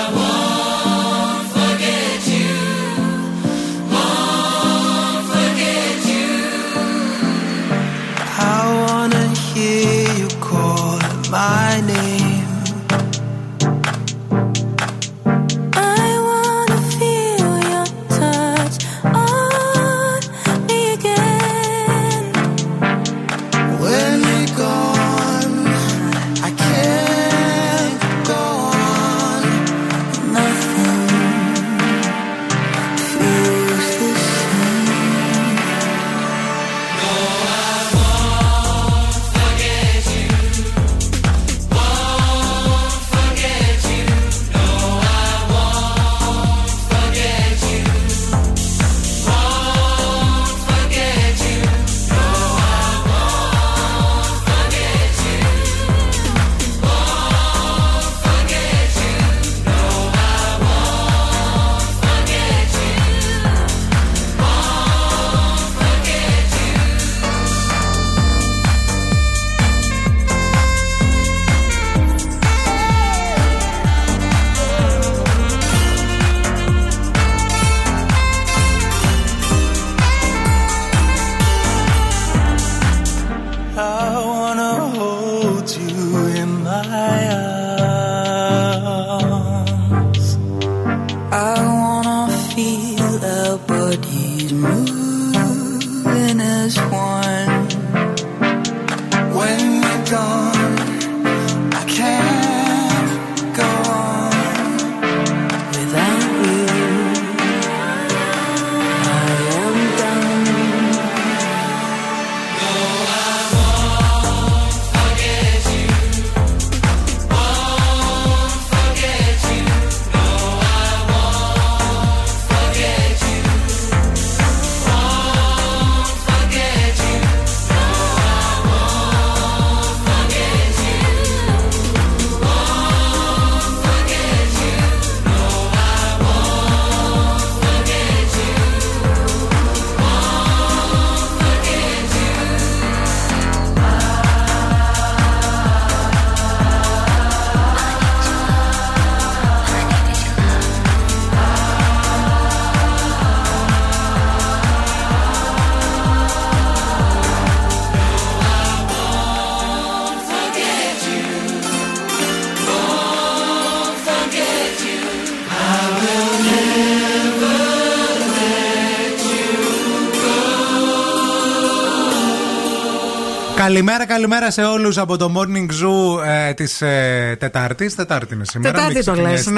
Καλημέρα, καλημέρα σε όλους από το Morning Zoo ε, της ε, Τετάρτης. Τετάρτη είναι σήμερα. Τετάρτη μην το λες, ξεχνιέστε.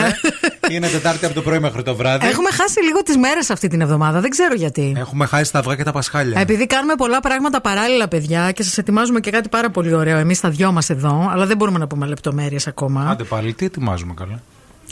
ναι. Είναι Τετάρτη από το πρωί μέχρι το βράδυ. Έχουμε χάσει λίγο τις μέρες αυτή την εβδομάδα. Δεν ξέρω γιατί. Έχουμε χάσει τα αυγά και τα πασχάλια. Επειδή κάνουμε πολλά πράγματα παράλληλα, παιδιά, και σας ετοιμάζουμε και κάτι πάρα πολύ ωραίο εμείς τα δυο μας εδώ, αλλά δεν μπορούμε να πούμε λεπτομέρειες ακόμα. Άντε πάλι, τι ετοιμάζουμε καλά;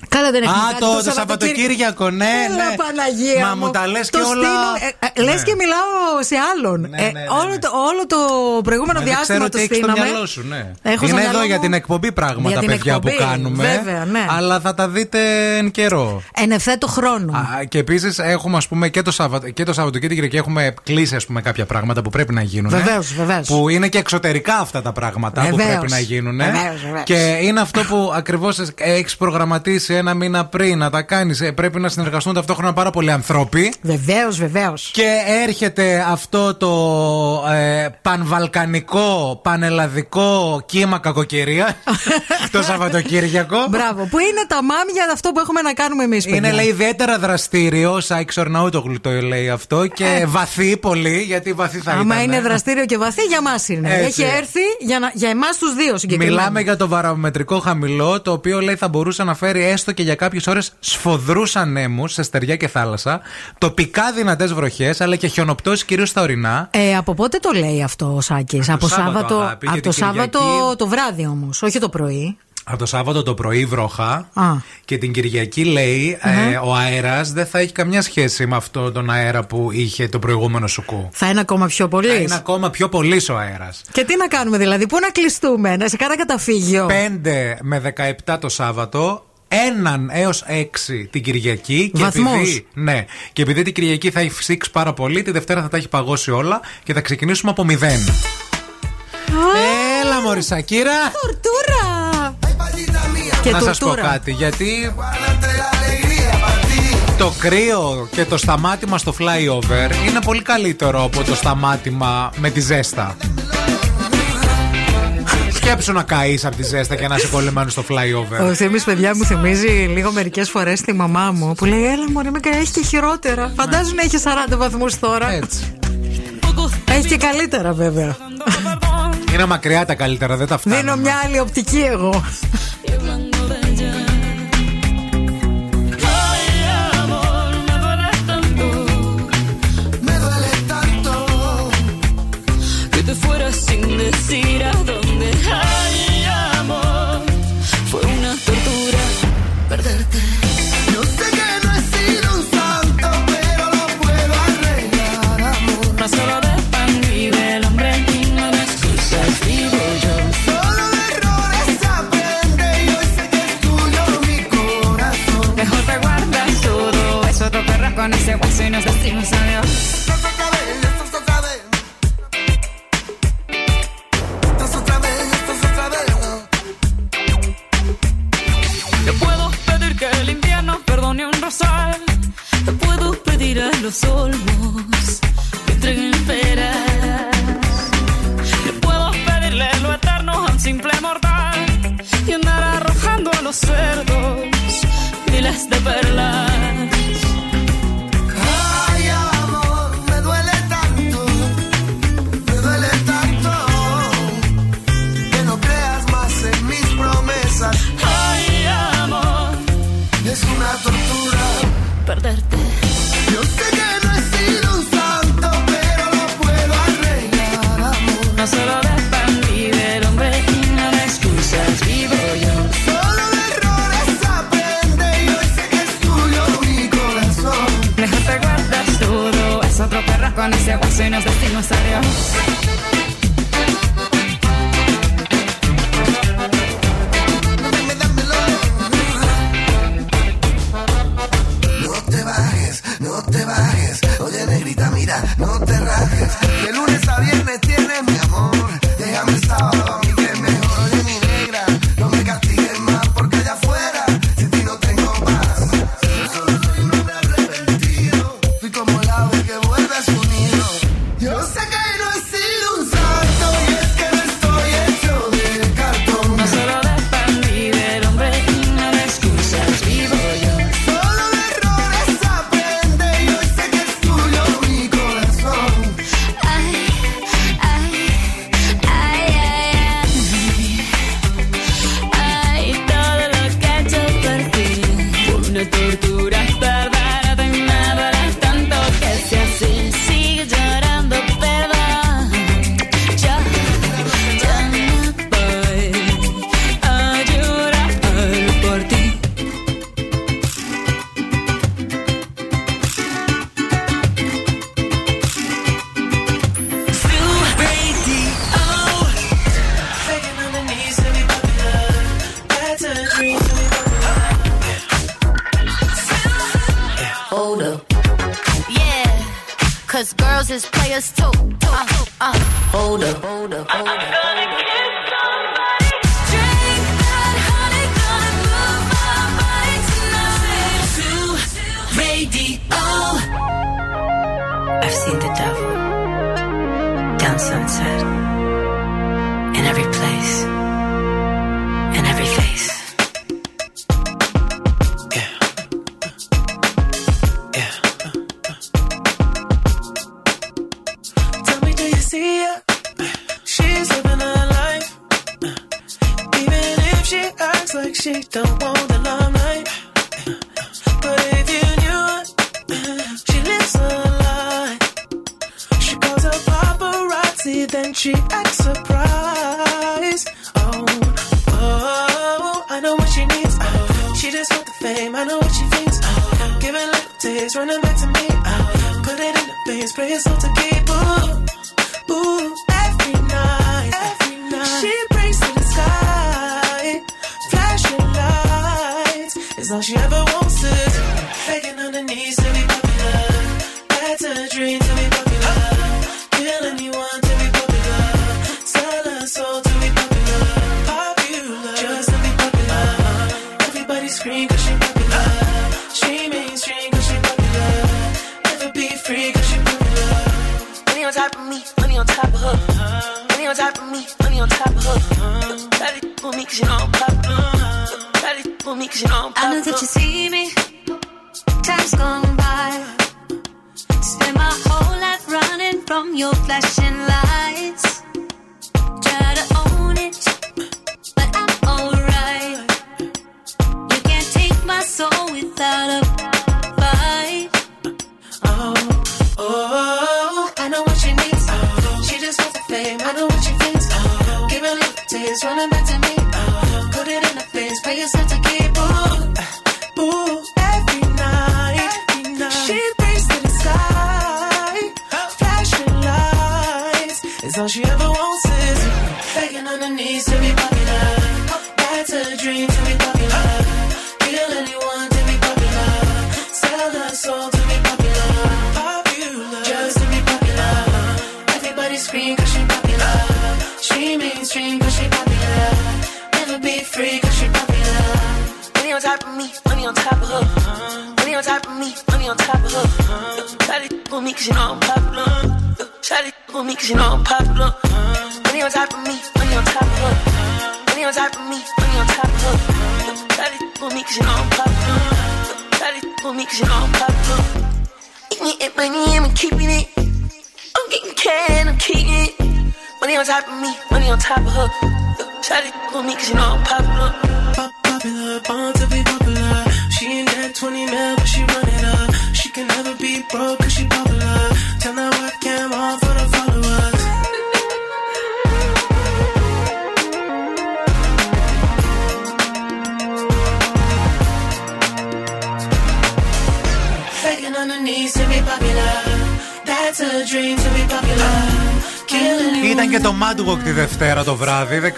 Καλά, δεν έχουμε Α, κάτι το, το Σαββατοκύριακο, ναι, Έλα, ναι. Παναγία Μα μου τα λες και Το όλα. στείνω, ε, ε, Λες Ναι. και μιλάω σε άλλον. Ε, όλο, το, όλο το προηγούμενο Ε, δεν διάστημα ξέρω το τι έχει στο στείναμε. μυαλό σου, ναι. Έχω στο Είναι μυαλό εδώ για μου- την εκπομπή πράγματα, Για την παιδιά εκπομπή, που κάνουμε. βέβαια, ναι. Αλλά θα τα δείτε εν καιρό. Εν ευθέτω χρόνο. Α, Και επίσης έχουμε ας πούμε, και το, Σαββατο, και το Σαββατοκύριακο και την Κυριακή έχουμε κλείσει ας πούμε, κάποια πράγματα που πρέπει να γίνουν. Βεβαίως, βεβαίως. Που είναι και εξωτερικά αυτά τα πράγματα που Βεβαίως. πρέπει να γίνουν. Βεβαίως, βεβαίως. Και είναι αυτό που ακριβώς έχεις προγραμματίσει ένα μήνα πριν να τα κάνεις. Πρέπει να συνεργαστούν ταυτόχρονα πάρα πολλοί ανθρώποι. Βεβαίως, βεβαίως. Και έρχεται αυτό το ε, πανβαλκανικό, πανελλαδικό κύμα κακοκαιρία (laughs) το Σαββατοκύριακο. Μπράβο. Που είναι τα μάμια αυτό που έχουμε να κάνουμε εμείς. Είναι λέει ιδιαίτερα δραστήριο, Σάικ Ορναούτογλου το λέει αυτό και βαθύ πολύ, γιατί βαθύ θα ήταν. Ε. Άμα είναι δραστήριο και βαθύ, για μας είναι. Έτσι. Έχει έρθει για, να, για εμάς τους δύο συγκεκριμένα. Μιλάμε για το βαρομετρικό χαμηλό, το οποίο λέει θα μπορούσε να φέρει έστω και για κάποιες ώρες σφοδρούς ανέμους σε στεριά και θάλασσα, τοπικά δυνατές βροχές, αλλά και χιονοπτώσεις κυρίως στα ορεινά. Ε, από πότε το λέει αυτό ο Σάκης, Από Σάββατο, Σάββατο, αγάπη, από γιατί το Σάββατο Κυριακή- το βράδυ όμως, όχι το πρωί. Από το Σάββατο το πρωί βροχά Α. και την Κυριακή λέει ε, ο αέρας δεν θα έχει καμιά σχέση με αυτό τον αέρα που είχε το προηγούμενο σουκού. Θα είναι ακόμα πιο πολύς; Θα είναι ακόμα πιο πολύς ο αέρας. Και τι να κάνουμε δηλαδή, πού να κλειστούμε, να σε κάνα καταφύγιο; 5 με 17 το Σάββατο, έναν έως 6 την Κυριακή. Και Βαθμούς. επειδή, ναι, και επειδή την Κυριακή θα έχει φυσήξει πάρα πολύ, τη Δευτέρα θα τα έχει παγώσει όλα και θα ξεκινήσουμε από 0. Έλα, Μωρή Σακύρα. Τουρτούρα! Και να σας πω τουρτούρα. κάτι, γιατί το κρύο και το σταμάτημα στο flyover είναι πολύ καλύτερο από το σταμάτημα με τη ζέστα. Σκέψου να καείς από τη ζέστα και να είσαι κολλημένο στο flyover. Ο Θήμης παιδιά μου θυμίζει λίγο μερικές φορές τη μαμά μου που λέει Έλα μωρή με έχει και χειρότερα Φαντάζομαι να έχει 40 βαθμούς τώρα Έτσι. Έχει και καλύτερα βέβαια Είναι μακριά τα καλύτερα, δεν τα φτάνω. Δίνω μια άλλη οπτική εγώ (laughs) hueso y nos decimos adiós. Esto es otra vez, esto es otra vez. Esto es otra vez, esto es otra vez. Te puedo pedir que el invierno perdone un rosal. Te puedo pedir a los olmos que entreguen peras. Te puedo pedirle lo eterno a un simple mortal y andar arrojando a los cerdos miles de perlas. llevo escenas de dinosaurios. sunset.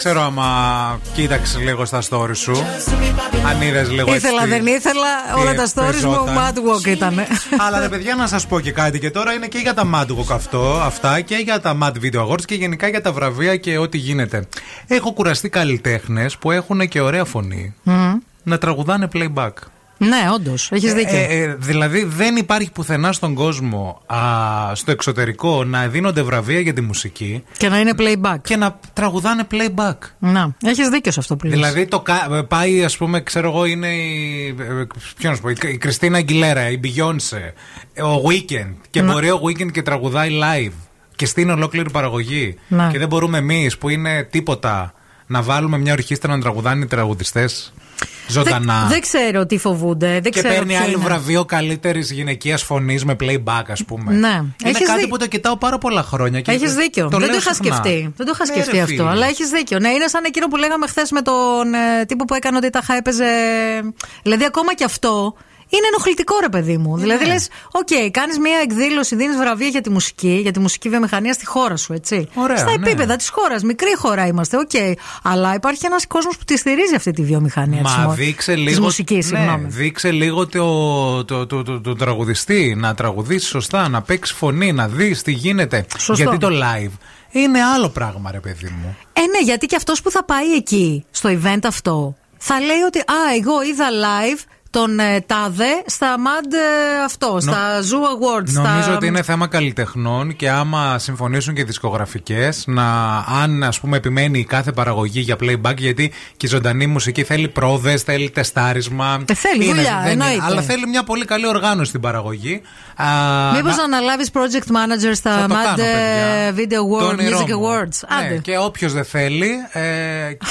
ξέρω άμα κοίταξες λίγο στα story σου. Αν είδες λίγο. Ήθελα, δεν ήθελα. Όλα τα stories μου mad walk ήταν. Αλλά τα παιδιά να σας πω και κάτι. Και τώρα είναι και για τα mad walk αυτό, αυτά και για τα mad video awards και γενικά για τα βραβεία και ό,τι γίνεται. Έχω κουραστεί καλλιτέχνες που έχουν και ωραία φωνή να τραγουδάνε playback. Ναι, όντως, έχεις ε, δίκιο. Ε, ε, δηλαδή, δεν υπάρχει πουθενά στον κόσμο, α, στο εξωτερικό, να δίνονται βραβεία για τη μουσική. Και να είναι playback. Και να τραγουδάνε playback. Να, έχεις δίκιο σε αυτό που λέει. Δηλαδή, το, πάει, ας πούμε, ξέρω εγώ, είναι η. Ποιο να σου πω, η Κριστίνα Αγγιλέρα, η Μπιγιόνσε, ο Weekend. Και να. μπορεί ο Weekend και τραγουδάει live. Και στην ολόκληρη παραγωγή. Να. Και δεν μπορούμε εμείς που είναι τίποτα να βάλουμε μια ορχήστρα να τραγουδάνε οι τραγουδιστές. Δεν, ξέρω τι φοβούνται. Και παίρνει άλλο είναι. βραβείο καλύτερης γυναικείας φωνής με playback, ας πούμε. Ναι. Είναι κάτι που το κοιτάω πάρα πολλά χρόνια. Έχεις δίκιο. Δεν, το είχα σκεφτεί. δεν το είχα ναι, σκεφτεί αυτό. Αλλά έχεις δίκιο. Ναι, είναι σαν εκείνο που λέγαμε χθες με τον ε, τύπο που έκανε ότι τα 'χε παίξει. Δηλαδή, ακόμα και αυτό είναι ενοχλητικό ρε παιδί μου. Δηλαδή λες, οκ, κάνεις μια εκδήλωση, δίνεις βραβεία για τη μουσική, για τη μουσική βιομηχανία στη χώρα σου, έτσι. Ωραία, Στα ναι. επίπεδα της χώρας. Μικρή χώρα είμαστε, οκ. Αλλά υπάρχει ένας κόσμος που τη στηρίζει αυτή τη βιομηχανία της Μα μο- δείξε της λίγο. μουσικής, ναι, συγγνώμη. δείξε λίγο το, το, το, το, το τραγουδιστή να τραγουδήσεις σωστά, να παίξεις φωνή, να δεις τι γίνεται. Σωστό. Γιατί το live είναι άλλο πράγμα, ρε παιδί μου. Ε, ναι, γιατί και αυτός που θα πάει εκεί, στο event αυτό, θα λέει ότι Α, εγώ είδα live τον ε, Τάδε στα MAD ε, αυτό, στα Zoo Awards. Νομίζω στα... ότι είναι θέμα καλλιτεχνών και άμα συμφωνήσουν και οι δισκογραφικές, να αν ας πούμε επιμένει η κάθε παραγωγή για playback, γιατί και η ζωντανή μουσική θέλει πρόοδε, θέλει τεστάρισμα. Ε, θέλει δουλειά, δεν εννοείται. αλλά θέλει μια πολύ καλή οργάνωση στην παραγωγή. Α, Μήπως να- να αναλάβεις project manager Θα στα το MAD κάνω, ε, παιδιά. Video Το Award, όνειρό Music μου. Awards. Ναι, Άντε. και όποιος δεν θέλει. Ε,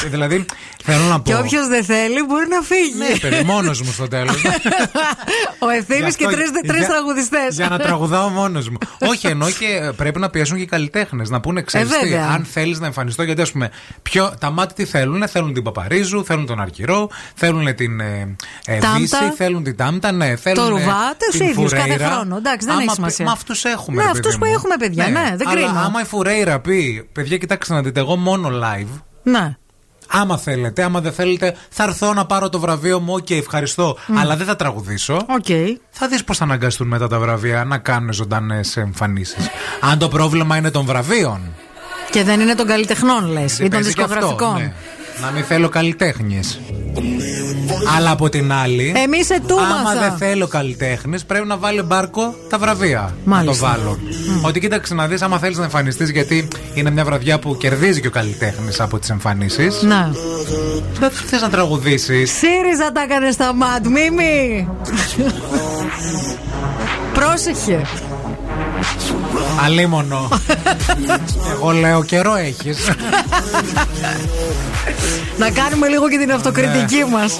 και δηλαδή, θέλω να πω. Και όποιος δεν θέλει μπορεί να φύγει. Ναι, παιδί, μόνος μου στο τέλος. Ο Ευθύνη Γι' και αυτό- τρει τρεις για- τραγουδιστές. Για να τραγουδάω μόνος μου. Όχι, ενώ και πρέπει να πιέσουν και οι καλλιτέχνες. Να πούνε, ξέρεις Ε, τι, βέβαια. αν θέλεις να εμφανιστώ. Γιατί, ας πούμε, πιο, τα μάτια τι θέλουν. Θέλουν την Παπαρίζου, θέλουν τον Αρκυρό, θέλουν την ε, ε, Τάμτα. Δύση, θέλουν την Τάμτα, ναι. Θέλουν, Το ε, Ρουβά, τους την ίδιους κάθε Φουρέιρα. χρόνο. Εντάξει, δεν Άμα έχει πει- σημασία. Μα αυτούς έχουμε. Ναι, ρε αυτούς παιδί που μου. έχουμε, παιδιά, ναι, δεν Αλλά κρίνω. Άμα η Φουρέιρα πει, παιδιά, κοιτάξτε να δείτε, εγώ μόνο live. Ναι. Άμα θέλετε, άμα δεν θέλετε, θα έρθω να πάρω το βραβείο μου. Οκ, ευχαριστώ. Αλλά δεν θα τραγουδήσω. Okay. Θα δεις πώς θα αναγκαστούν μετά τα βραβεία να κάνουν ζωντανές εμφανίσεις. Αν το πρόβλημα είναι των βραβείων. Και δεν είναι των καλλιτεχνών, λες, ή των παίζει και αυτό, δισκογραφικών. Ναι. Να μην θέλω καλλιτέχνε. Αλλά από την άλλη. Εμείς ετούμαθα. Άμα δεν θέλω καλλιτέχνε, πρέπει να βάλει μπάρκο τα βραβεία. Μάλιστα. Να το βάλω. Ότι κοίταξε να δεις, άμα θέλεις να εμφανιστείς, γιατί είναι μια βραδιά που κερδίζει και ο καλλιτέχνης από τις εμφανίσεις. Ναι. Δεν θες να τραγουδήσεις. ΣΥΡΙΖΑ τα έκανε στα ΜΑΤ, Μίμη! (laughs) Πρόσεχε. Αλίμονο. Εγώ λέω καιρό έχεις. Να κάνουμε λίγο και την αυτοκριτική μας.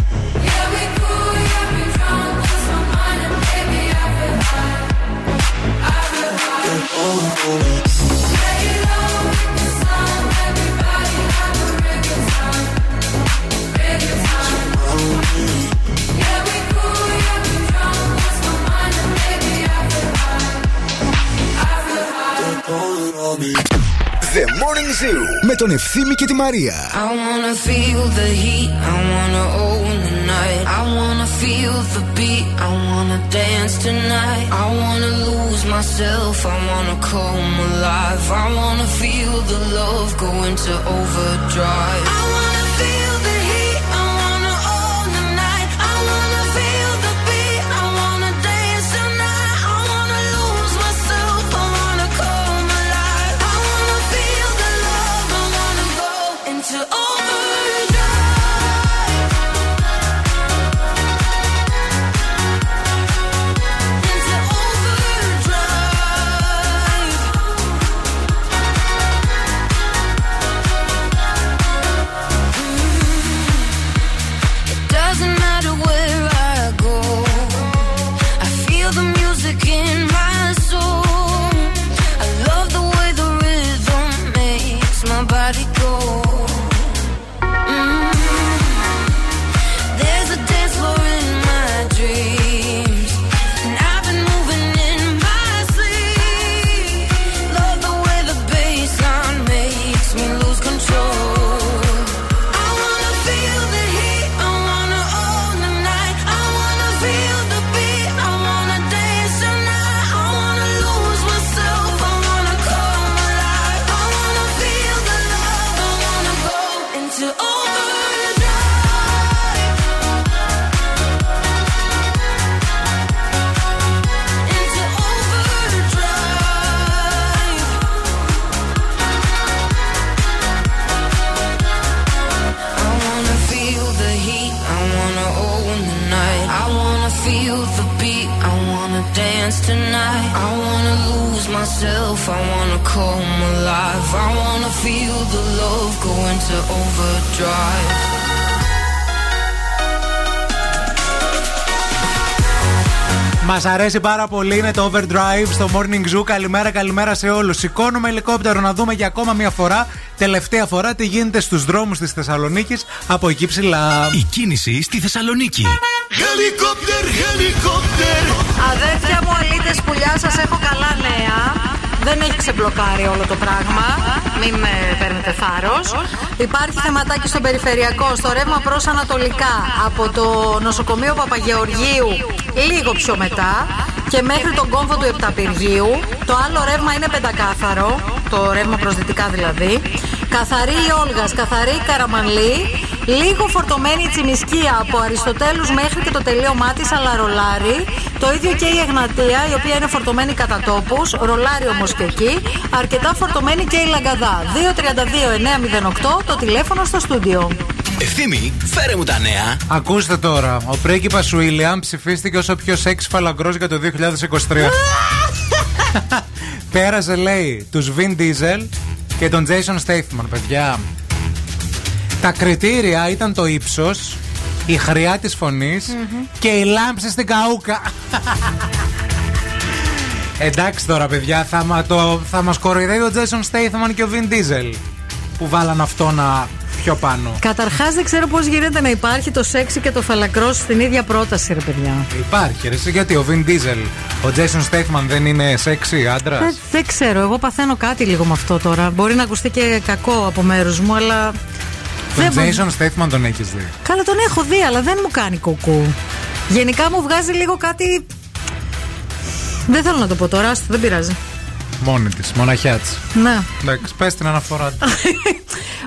The Morning Zoo με τον Ευθύμη και τη Μαρία. I wanna feel the heat, I wanna own the night. I wanna feel the beat, I wanna dance tonight. I wanna lose myself, I wanna come alive. I wanna feel the love go into overdrive. I wanna feel I wanna feel the love go into overdrive. Μας αρέσει πάρα πολύ, είναι το Overdrive στο Morning Zoo. Καλημέρα, καλημέρα σε όλους. Σηκώνουμε ελικόπτερο να δούμε για ακόμα μια φορά, τελευταία φορά, τι γίνεται στους δρόμους της Θεσσαλονίκης από εκεί ψηλά. Η κίνηση στη Θεσσαλονίκη. Helicopter, helicopter. Αδέρφια μου, αλήτες πουλιά, σας έχω καλά νέα. Δεν έχει ξεμπλοκάρει όλο το πράγμα. Μην με παίρνετε θάρρος. Υπάρχει θεματάκι στο περιφερειακό, στο ρεύμα προς Ανατολικά, από το νοσοκομείο Παπαγεωργίου, λίγο πιο μετά, και μέχρι τον κόμβο του Επταπηργίου. Το άλλο ρεύμα είναι πεντακάθαρο, το ρεύμα προς δυτικά δηλαδή. Καθαρή η Όλγας, καθαρή η Καραμανλή. Λίγο φορτωμένη η Τσιμισκία από Αριστοτέλους μέχρι και το τελείωμά της, αλλά ρολάρι. Το ίδιο και η Εγνατία, η οποία είναι φορτωμένη κατά τόπους, ρολάρι όμως και εκεί. Αρκετά φορτωμένη και η Λαγκαδά. 232-908 το τηλέφωνο στο στούντιο. Ευθύμη, φέρε μου τα νέα. Ακούστε τώρα, ο πρίγκιπας Βίλιαμ ψηφίστηκε όσο πιο σεξ φαλαγκρός για το 2023. (laughs) Πέρασε, λέει, τους Vin Diesel και τον Jason Statham, παιδιά. Τα κριτήρια ήταν το ύψος, η χρειά της φωνης και η λάμψη στην καούκα. Εντάξει τώρα, παιδιά, θα, μα, το, θα μας κοροϊδεύει ο Jason Statham και ο Vin Diesel που βάλαν αυτό να πιο πάνω. Καταρχάς, δεν ξέρω πώς γίνεται να υπάρχει το σεξι και το φαλακρός στην ίδια πρόταση, ρε παιδιά. Υπάρχει, ρε, εσύ, γιατί ο Vin Diesel, ο Jason Statham δεν είναι σεξι άντρας; Δεν, δεν ξέρω, εγώ παθαίνω κάτι λίγο με αυτό τώρα. Μπορεί να ακουστεί και κακό από μέρους μου, αλλά. Τον δεν Jason Statham τον έχεις δει. Καλά, τον έχω δει, αλλά δεν μου κάνει κουκού. Γενικά μου βγάζει λίγο κάτι. Δεν θέλω να το πω τώρα, άστο, δεν πειράζει. Μόνη της, μοναχιά της. Ναι. Εντάξει, πες την αναφορά του. (laughs)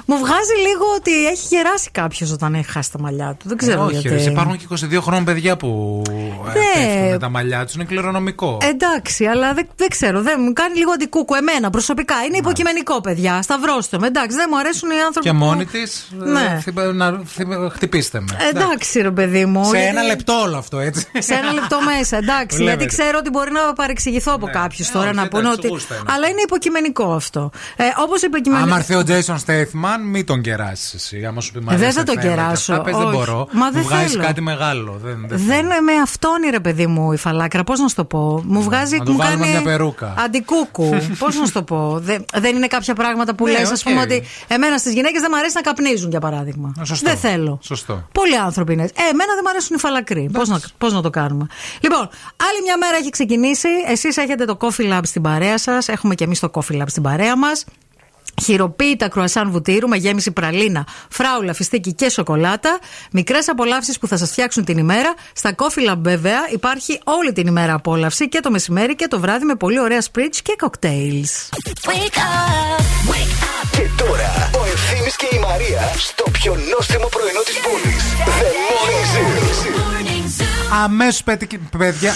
Μου βγάζει λίγο ότι έχει γεράσει κάποιος όταν έχει χάσει τα μαλλιά του. Δεν ξέρω Ε, Όχι, γιατί. ρε, εσύ, υπάρχουν και 22 χρόνων παιδιά που ε, Ναι. πέφτουν με τα μαλλιά τους. Είναι κληρονομικό. Εντάξει, αλλά δεν, δεν ξέρω. Δεν, μου κάνει λίγο αντικούκου εμένα προσωπικά. Είναι υποκειμενικό, παιδιά. Σταυρώστε με. Εντάξει, δεν μου αρέσουν οι άνθρωποι. Και που- μόνη της. Ναι. χτυπήστε με. Εντάξει, ρε παιδί μου. Σε γιατί- ένα λεπτό όλο αυτό, έτσι. Σε ένα λεπτό μέσα, εντάξει. Βλέπετε. γιατί ξέρω ότι μπορεί να παρεξηγηθώ από κάποιους τώρα όχι, να πούνε εντάξει, ότι. Γούστα είναι. Αλλά είναι υποκειμενικό αυτό. Ε, Όπως υποκειμενικό. Άμα έρθει ο Jason Statham, μην τον κεράσεις εσύ. Άμα σου πει Ε, μ' δεν αρέσει θα τον θέμα και κεράσω, αυτά, πες, δεν όχι. μπορώ. Μα δεν Μου βγάζει θέλω. κάτι μεγάλο. Δεν, δεν Δεν με αυτόνει, ρε παιδί μου, η φαλάκρα. Πώς να σου το πω; Μου βγάζει. να του μου βάλουμε κάνει μια περούκα. Αντικούκου. (laughs) Πώς να σου το πω; Δεν, δεν είναι κάποια πράγματα που Ναι, λες, ας οκ. πούμε, ότι εμένα στις γυναίκες δεν μου αρέσει να καπνίζουν, για παράδειγμα. Σωστό. Δεν θέλω. Σωστό. Πολλοί άνθρωποι είναι. έτσι. Ε, εμένα δεν μου αρέσουν οι φαλακροί. Πώς να, πώς να το κάνουμε; Λοιπόν, άλλη μια μέρα έχει ξεκινήσει. Εσείς έχετε το Coffee Lab στην παρέα σας. Έχουμε και εμείς το Coffee Lab στην παρέα μας. Χειροποίητα κρουασάν βουτύρου με γέμιση πραλίνα, φράουλα, φιστίκι και σοκολάτα. Μικρές απολαύσεις που θα σας φτιάξουν την ημέρα. Στα Coffee Lab, βέβαια, υπάρχει όλη την ημέρα απόλαυση και το μεσημέρι και το βράδυ με πολύ ωραία spritz και cocktails. Και τώρα ο Ευθύμης και η Μαρία στο πιο νόστιμο πρωινό της πόλης. The Morning Zoo. Αμέσως παιδιά.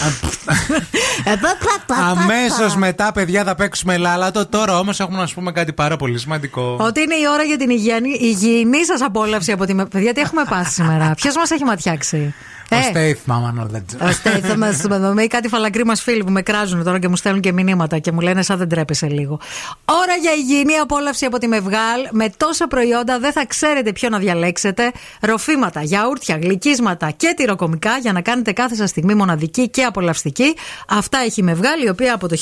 Αμέσως μετά, παιδιά, θα παίξουμε λάλατο. Τώρα όμως έχουμε να σου πούμε κάτι πάρα πολύ σημαντικό. Ότι είναι η ώρα για την υγιεινή, υγιεινή σας απόλαυση από τη. με- Παιδιά, τι έχουμε πάθει σήμερα; Ποιος μας έχει ματιάξει; Ο Στέιθ, μάμα, no, δεν Ο Στέιθ, με με κάτι φαλακροί μας φίλοι που με κράζουν τώρα και μου στέλνουν και μηνύματα και μου λένε σαν δεν τρέπεσαι λίγο. Ώρα για υγιεινή απόλαυση από τη Μευγάλ. Με τόσα προϊόντα δεν θα ξέρετε ποιο να διαλέξετε. Ροφήματα, γιαούρτια, γλυκίσματα και τυροκομικά για να κάνετε κάθε σας στιγμή μοναδική και απολαυστική. Αυτά έχει η Μευγάλ, η οποία από το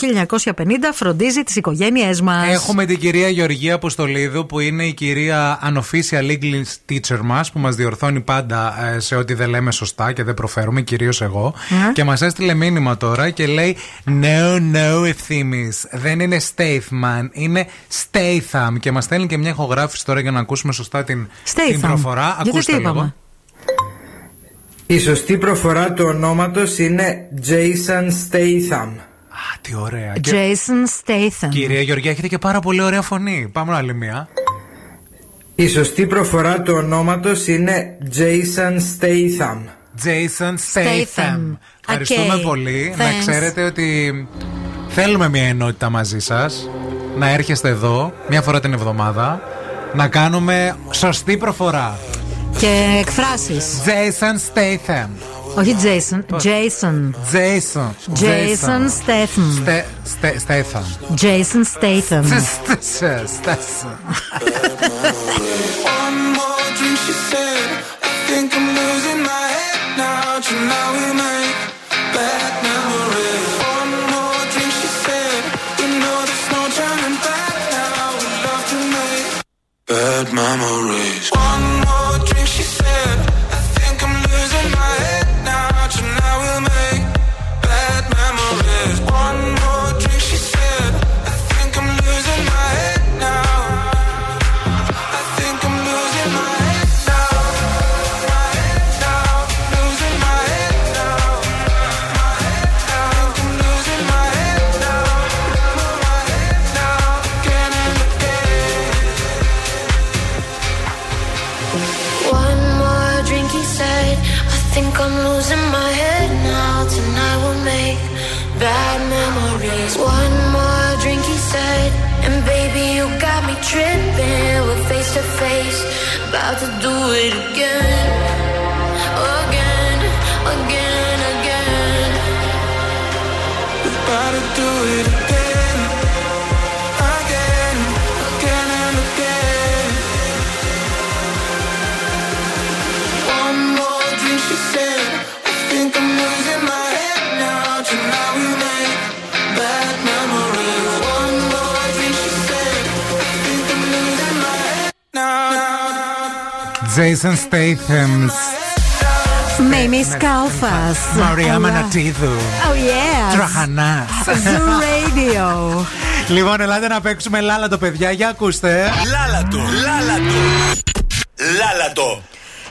1950 φροντίζει τις οικογένειές μας. Έχουμε την κυρία Γεωργία Αποστολίδου που είναι η κυρία unofficial English teacher μας που μας διορθώνει πάντα ε, σε ό,τι δεν λέμε σωστά και δεν προφέρουμε, κυρίως εγώ. Ναι. Και μας έστειλε μήνυμα τώρα και λέει No, no, ευθύνη. Δεν είναι Stathman, είναι Statham. Και μας στέλνει και μια ηχογράφηση τώρα για να ακούσουμε σωστά την, την Statham. προφορά. Γιατί Ακούστε τι λίγο. είπαμε; Η σωστή προφορά του ονόματος είναι Jason Statham. Α, τι ωραία. Και- Jason Statham. Κυρία Γεωργία, έχετε και πάρα πολύ ωραία φωνή. Πάμε άλλη μία. Η σωστή προφορά του ονόματος είναι Jason Statham. Jason Statham. Ευχαριστούμε Okay. πολύ. Να Thanks. ξέρετε ότι θέλουμε μια ενότητα μαζί σας Να έρχεστε εδώ μια φορά την εβδομάδα. Να κάνουμε σωστή προφορά. Και εκφράσεις. Jason Statham. Όχι Jason. Jason. Jason. Jason Statham. Στε- στε- Στέφαν. Jason Statham. (laughs) Στέφαν. One more drink, she said. I think I'm losing my head now. We make bad memories. One more drink, she said. You know there's no turning back now. We love to make bad memories. One more about to do it again. Again, again, again. About to do it. Again. Jason Statham. Μίμη Κάλφα. Μαρία Μανατίδου. Oh yeah. Τραχανά. Zoo Radio. Λοιπόν, ελάτε να παίξουμε λάλατο, παιδιά. Για ακούστε. Λάλατο, λάλατο. Λάλατο.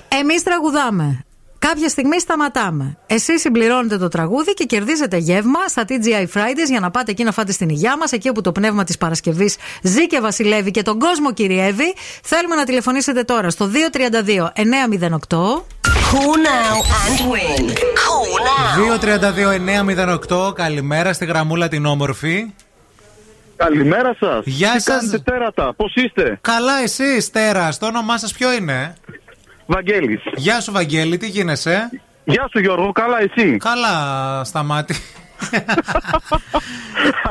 Εμείς τραγουδάμε. Κάποια στιγμή σταματάμε. Εσείς συμπληρώνετε το τραγούδι και κερδίζετε γεύμα στα TGI Fridays για να πάτε εκεί να φάτε στην υγειά μας, εκεί όπου το πνεύμα της Παρασκευής ζει και βασιλεύει και τον κόσμο κυριεύει. Θέλουμε να τηλεφωνήσετε τώρα στο 232 908. Call now and win. Call now. 232-908. Καλημέρα στη γραμμούλα την όμορφη. Καλημέρα σας. Γεια Τι σας. κάνετε τέρατα, πώς είστε; Καλά, εσύ, Στέρα. Το όνομά σας ποιο είναι; Βαγγέλης. Γεια σου, Βαγγέλη, τι γίνεσαι; Γεια σου Γιώργο, καλά εσύ; Καλά, σταμάτη.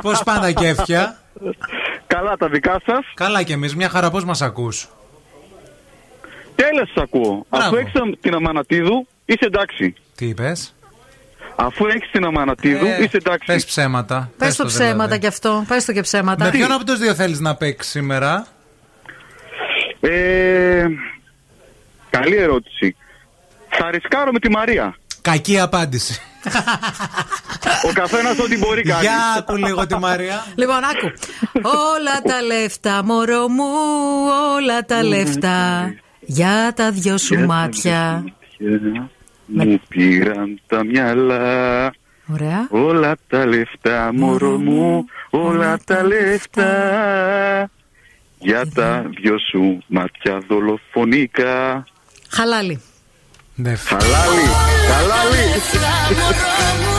Πώς πάντα κέφια. Καλά τα δικά σας. Καλά κι εμείς, μια χαρά, πώς μας ακούς; Τέλο σας ακούω. Μπράβο. Αφού έχει την Αμανατίδου, είσαι εντάξει. Τι είπες; Αφού έχεις την Αμανατίδου, είσαι εντάξει. Πες ψέματα. Πες Πες το δηλαδή. ψέματα κι αυτό. Πες το και ψέματα. Με ποιον από τους δύο θέλεις να παίξεις σήμερα; Ε, καλή ερώτηση. Θα ρισκάρω με τη Μαρία. Κακή απάντηση. Ο καθένας ό,τι μπορεί κάνει. Για άκου λίγο τη Μαρία. Λοιπόν, άκου. όλα τα λεφτά, μωρό μου, όλα τα λεφτά. Για τα δυο σου μάτια. Μου πήραν τα μυαλά. Ωραία. Όλα τα λεφτά, μωρό μου, όλα τα λεφτά. Για τα δυο σου μάτια δολοφονικά. Χαλάλι. Χαλάλι, χαλάλι.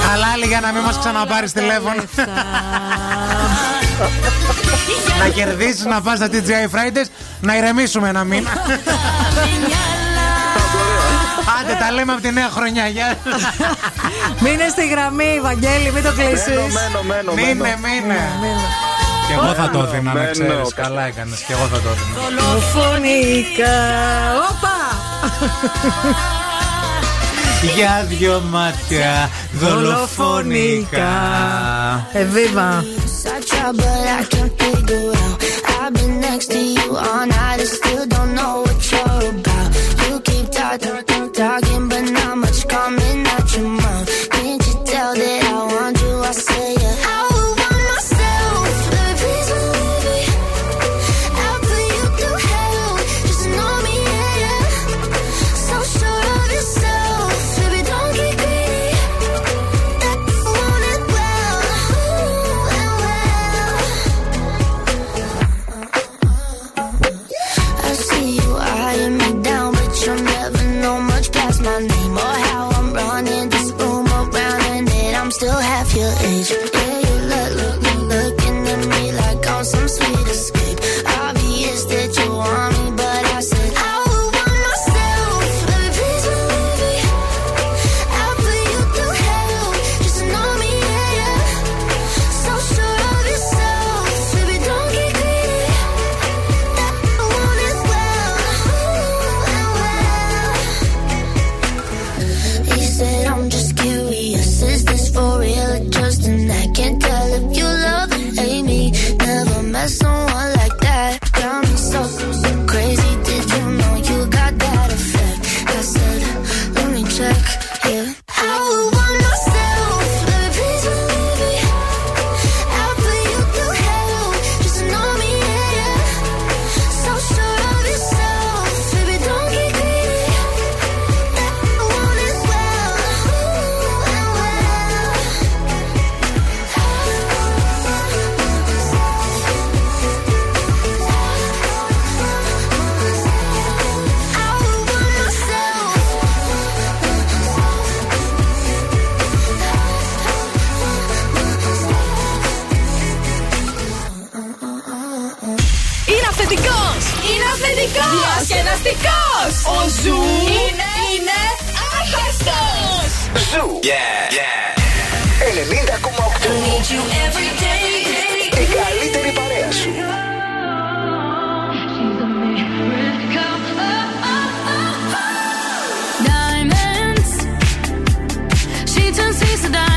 Χαλάλι για να μην μας ξαναπάρεις τηλέφωνο. (laughs) να κερδίσεις να πας στα TGI Fridays να ηρεμήσουμε ένα μήνα. Άντε τα λέμε από τη νέα χρονιά. Γεια. Μείνε στη γραμμή, Βαγγέλη, μην το κλείσεις. Μένω, μένω, μένω. Μείνε, μείνε. Και εγώ θα το δίνω, να ξέρεις. Καλά έκανες. Και εγώ θα το δίνω. Δολοφονικά. Όπα! Για δυο μάτια δολοφονικά. Εβίβα. You. Ο Ζου είναι, είναι άχαστος. Ζου. Yeah, yeah. 90,8. Η καλύτερη παρέα σου. Diamonds. She turns seas to diamonds.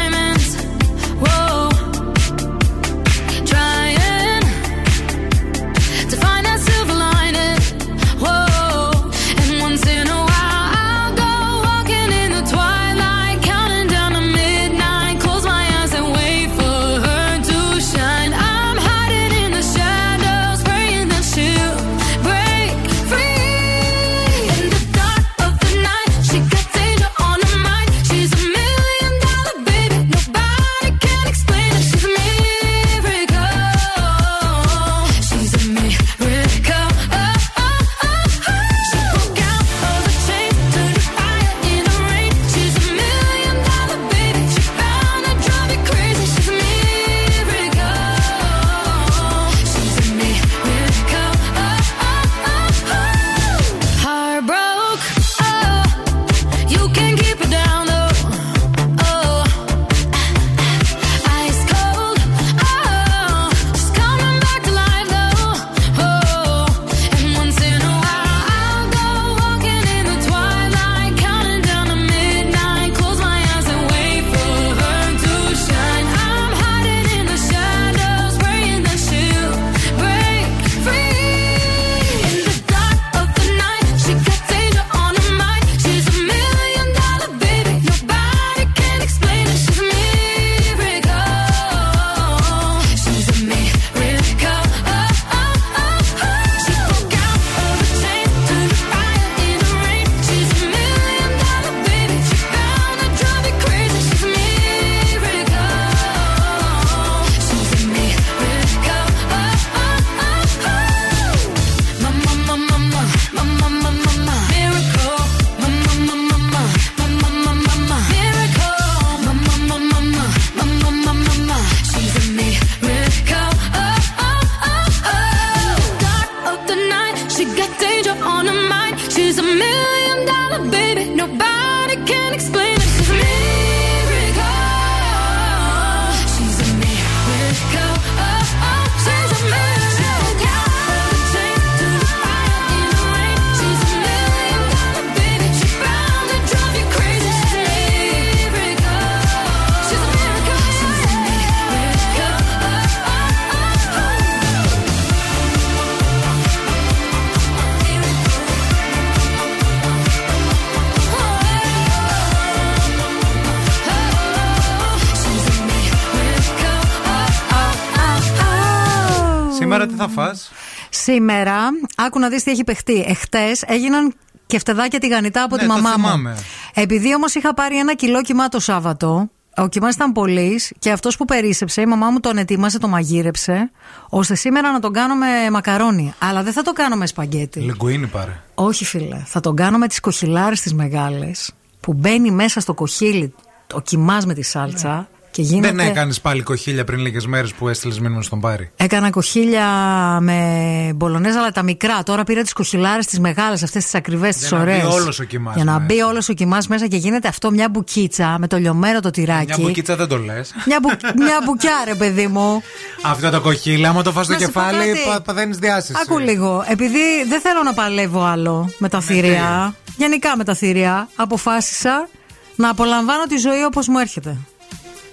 Άκου να δεις τι έχει παιχτεί. Εχθές έγιναν και φτεδάκια τηγανιτά από Ναι, τη το μαμά μου. θυμάμαι. Επειδή όμως είχα πάρει ένα κιλό κοιμά το Σάββατο, ο κοιμάς ήταν πολύ και αυτός που περίσεψε, η μαμά μου τον ετοίμασε, το μαγείρεψε, ώστε σήμερα να τον κάνω με μακαρόνι. Αλλά δεν θα το κάνω με σπαγκέτι. Λιγκουίνι πάρε. Όχι, φίλε. Θα τον κάνω με τις κοχυλάρες τις μεγάλες, που μπαίνει μέσα στο κοχύλι ο κοιμάς με τη σάλτσα και γίνεται. Δεν έκανες πάλι κοχύλια πριν λίγες μέρες που έστειλες μήνυμα στον Πάρη; Έκανα κοχύλια με μπολονέζα, αλλά τα μικρά. Τώρα πήρα τις κοχυλάρε τις μεγάλες, αυτές τις ακριβές, τις Για να μπει ωραίες. όλος ο κοιμάς Για να μέσα. μπει όλος ο κοιμάς μέσα και γίνεται αυτό μια μπουκίτσα με το λιωμένο το τυράκι. Μια μπουκίτσα δεν το λες. Μια, μπου... μια μπουκιά, ρε παιδί μου. Αυτό το κοχύλι, άμα το φας στο Να σου πω κεφάλι, κάτι. πα, παθαίνεις διάσηση. Άκου λίγο. Επειδή δεν θέλω να παλεύω άλλο με τα θηρία, γενικά με τα θηρία, αποφάσισα να απολαμβάνω τη ζωή όπως μου έρχεται.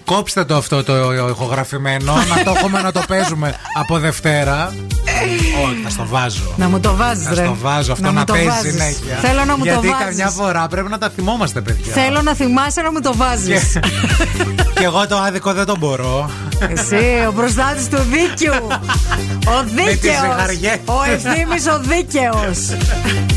Κόψτε το αυτό το ηχογραφημένο, (laughs) να το έχουμε να το παίζουμε από Δευτέρα. Όχι, θα στο βάζω. Να μου το βάζεις, Θα ρε. στο βάζω αυτό Να να, μου το παίζει βάζεις. συνέχεια. Θέλω να μου το Γιατί βάζεις. καμιά φορά πρέπει να τα θυμόμαστε, παιδιά. Θέλω να θυμάσαι να μου το βάζεις. Και εγώ το άδικο δεν το μπορώ. Εσύ, ο προστάτης του δίκαιου. (laughs) Ο τις δίκαιος. ζυγαριές. Ο ευθύνη ο δίκαιος. (laughs)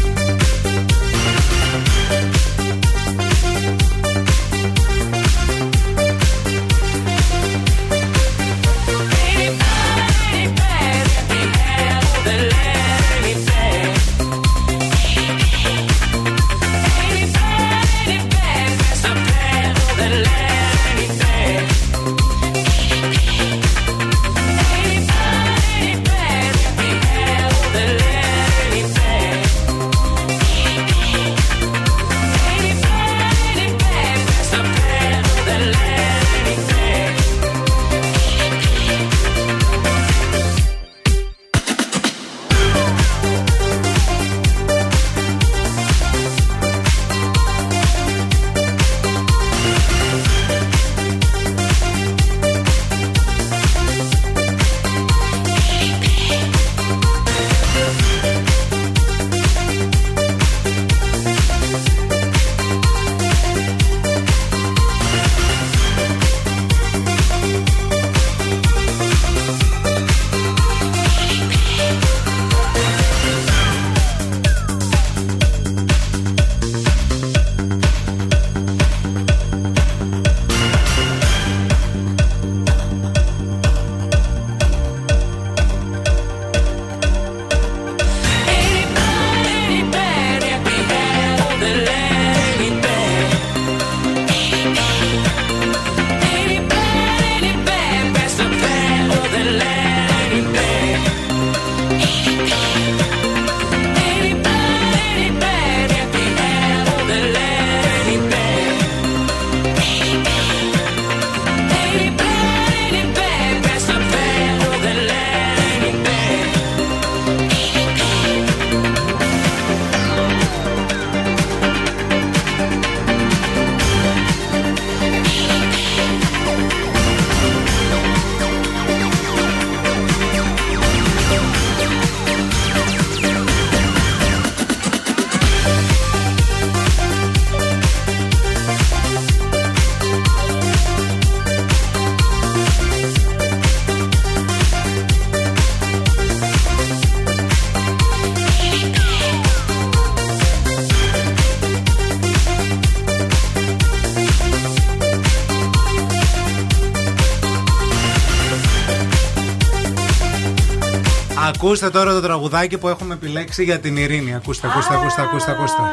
Ακούστε τώρα το τραγουδάκι που έχουμε επιλέξει για την Ειρήνη. Ακούστε, ακούστε, ακούστε, ακούστε. ακούστε. Αι, αι,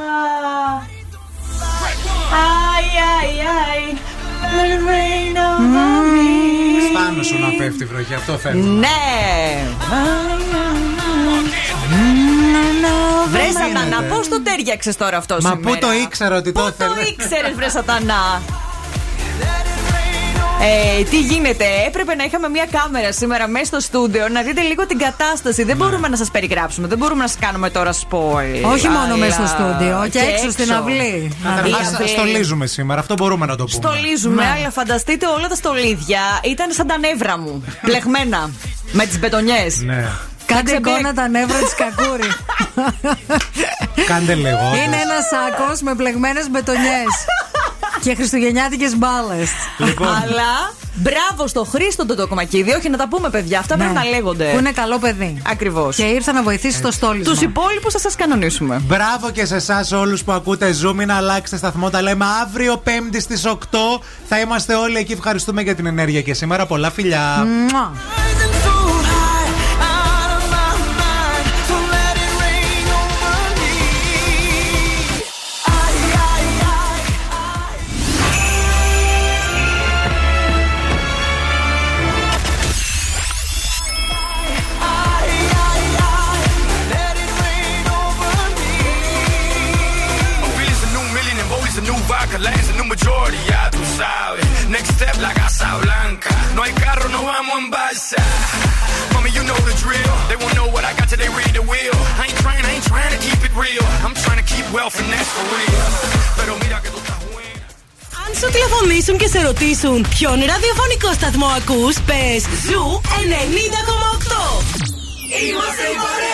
αι. Let it rain over me. Πάνω σου να πέφτει η βροχή, αυτό θέλω. Ναι. Βρε Σατανά, γίνεται. πώς το τέριαξες τώρα αυτό Μα σήμερα; πού το ήξερα ότι το Πού ήθελε; το ήξερες, Βρε Σατανά; Ε, τι γίνεται, έπρεπε να είχαμε μια κάμερα σήμερα μέσα στο στούντιο να δείτε λίγο την κατάσταση. Δεν μπορούμε να σας περιγράψουμε, δεν μπορούμε να σας κάνουμε τώρα spoil. Όχι μόνο Αλλά- μέσα στο στούντιο, και έξω στην αυλή. Καταρχάς, Η αυλή. στολίζουμε σήμερα, αυτό μπορούμε να το πούμε. Στολίζουμε, Ναι. αλλά φανταστείτε όλα τα στολίδια ήταν σαν τα νεύρα μου. Πλεγμένα. με τις μπετονιές. Ναι. Κάντε ξεμπέ- εικόνα τα νεύρα της κακούρη. (laughs) Κάντε λίγο. όντως. Είναι ένας σάκος με πλεγμένες μπετονιές. Και χριστουγεννιάτικες μπάλες. Λοιπόν. Αλλά μπράβο στο Χρήστο το τοκμακίδι. Όχι να τα πούμε, παιδιά. Αυτά πρέπει να λέγονται. Ναι. Που είναι καλό παιδί. Ακριβώς. Και ήρθε να βοηθήσει στο στόλισμα. Τους υπόλοιπους θα σας κανονίσουμε. Μπράβο και σε εσάς όλους που ακούτε Zoom. Μην αλλάξετε σταθμό. Τα λέμε αύριο Πέμπτη στις 8. Θα είμαστε όλοι εκεί. Ευχαριστούμε για την ενέργεια και σήμερα. Πολλά φιλιά. Μουα. Σε ρωτήσουν ποιον ραδιοφωνικό σταθμό ακούς, πες Ζου 90,8. Είμαστε η παρέα σου.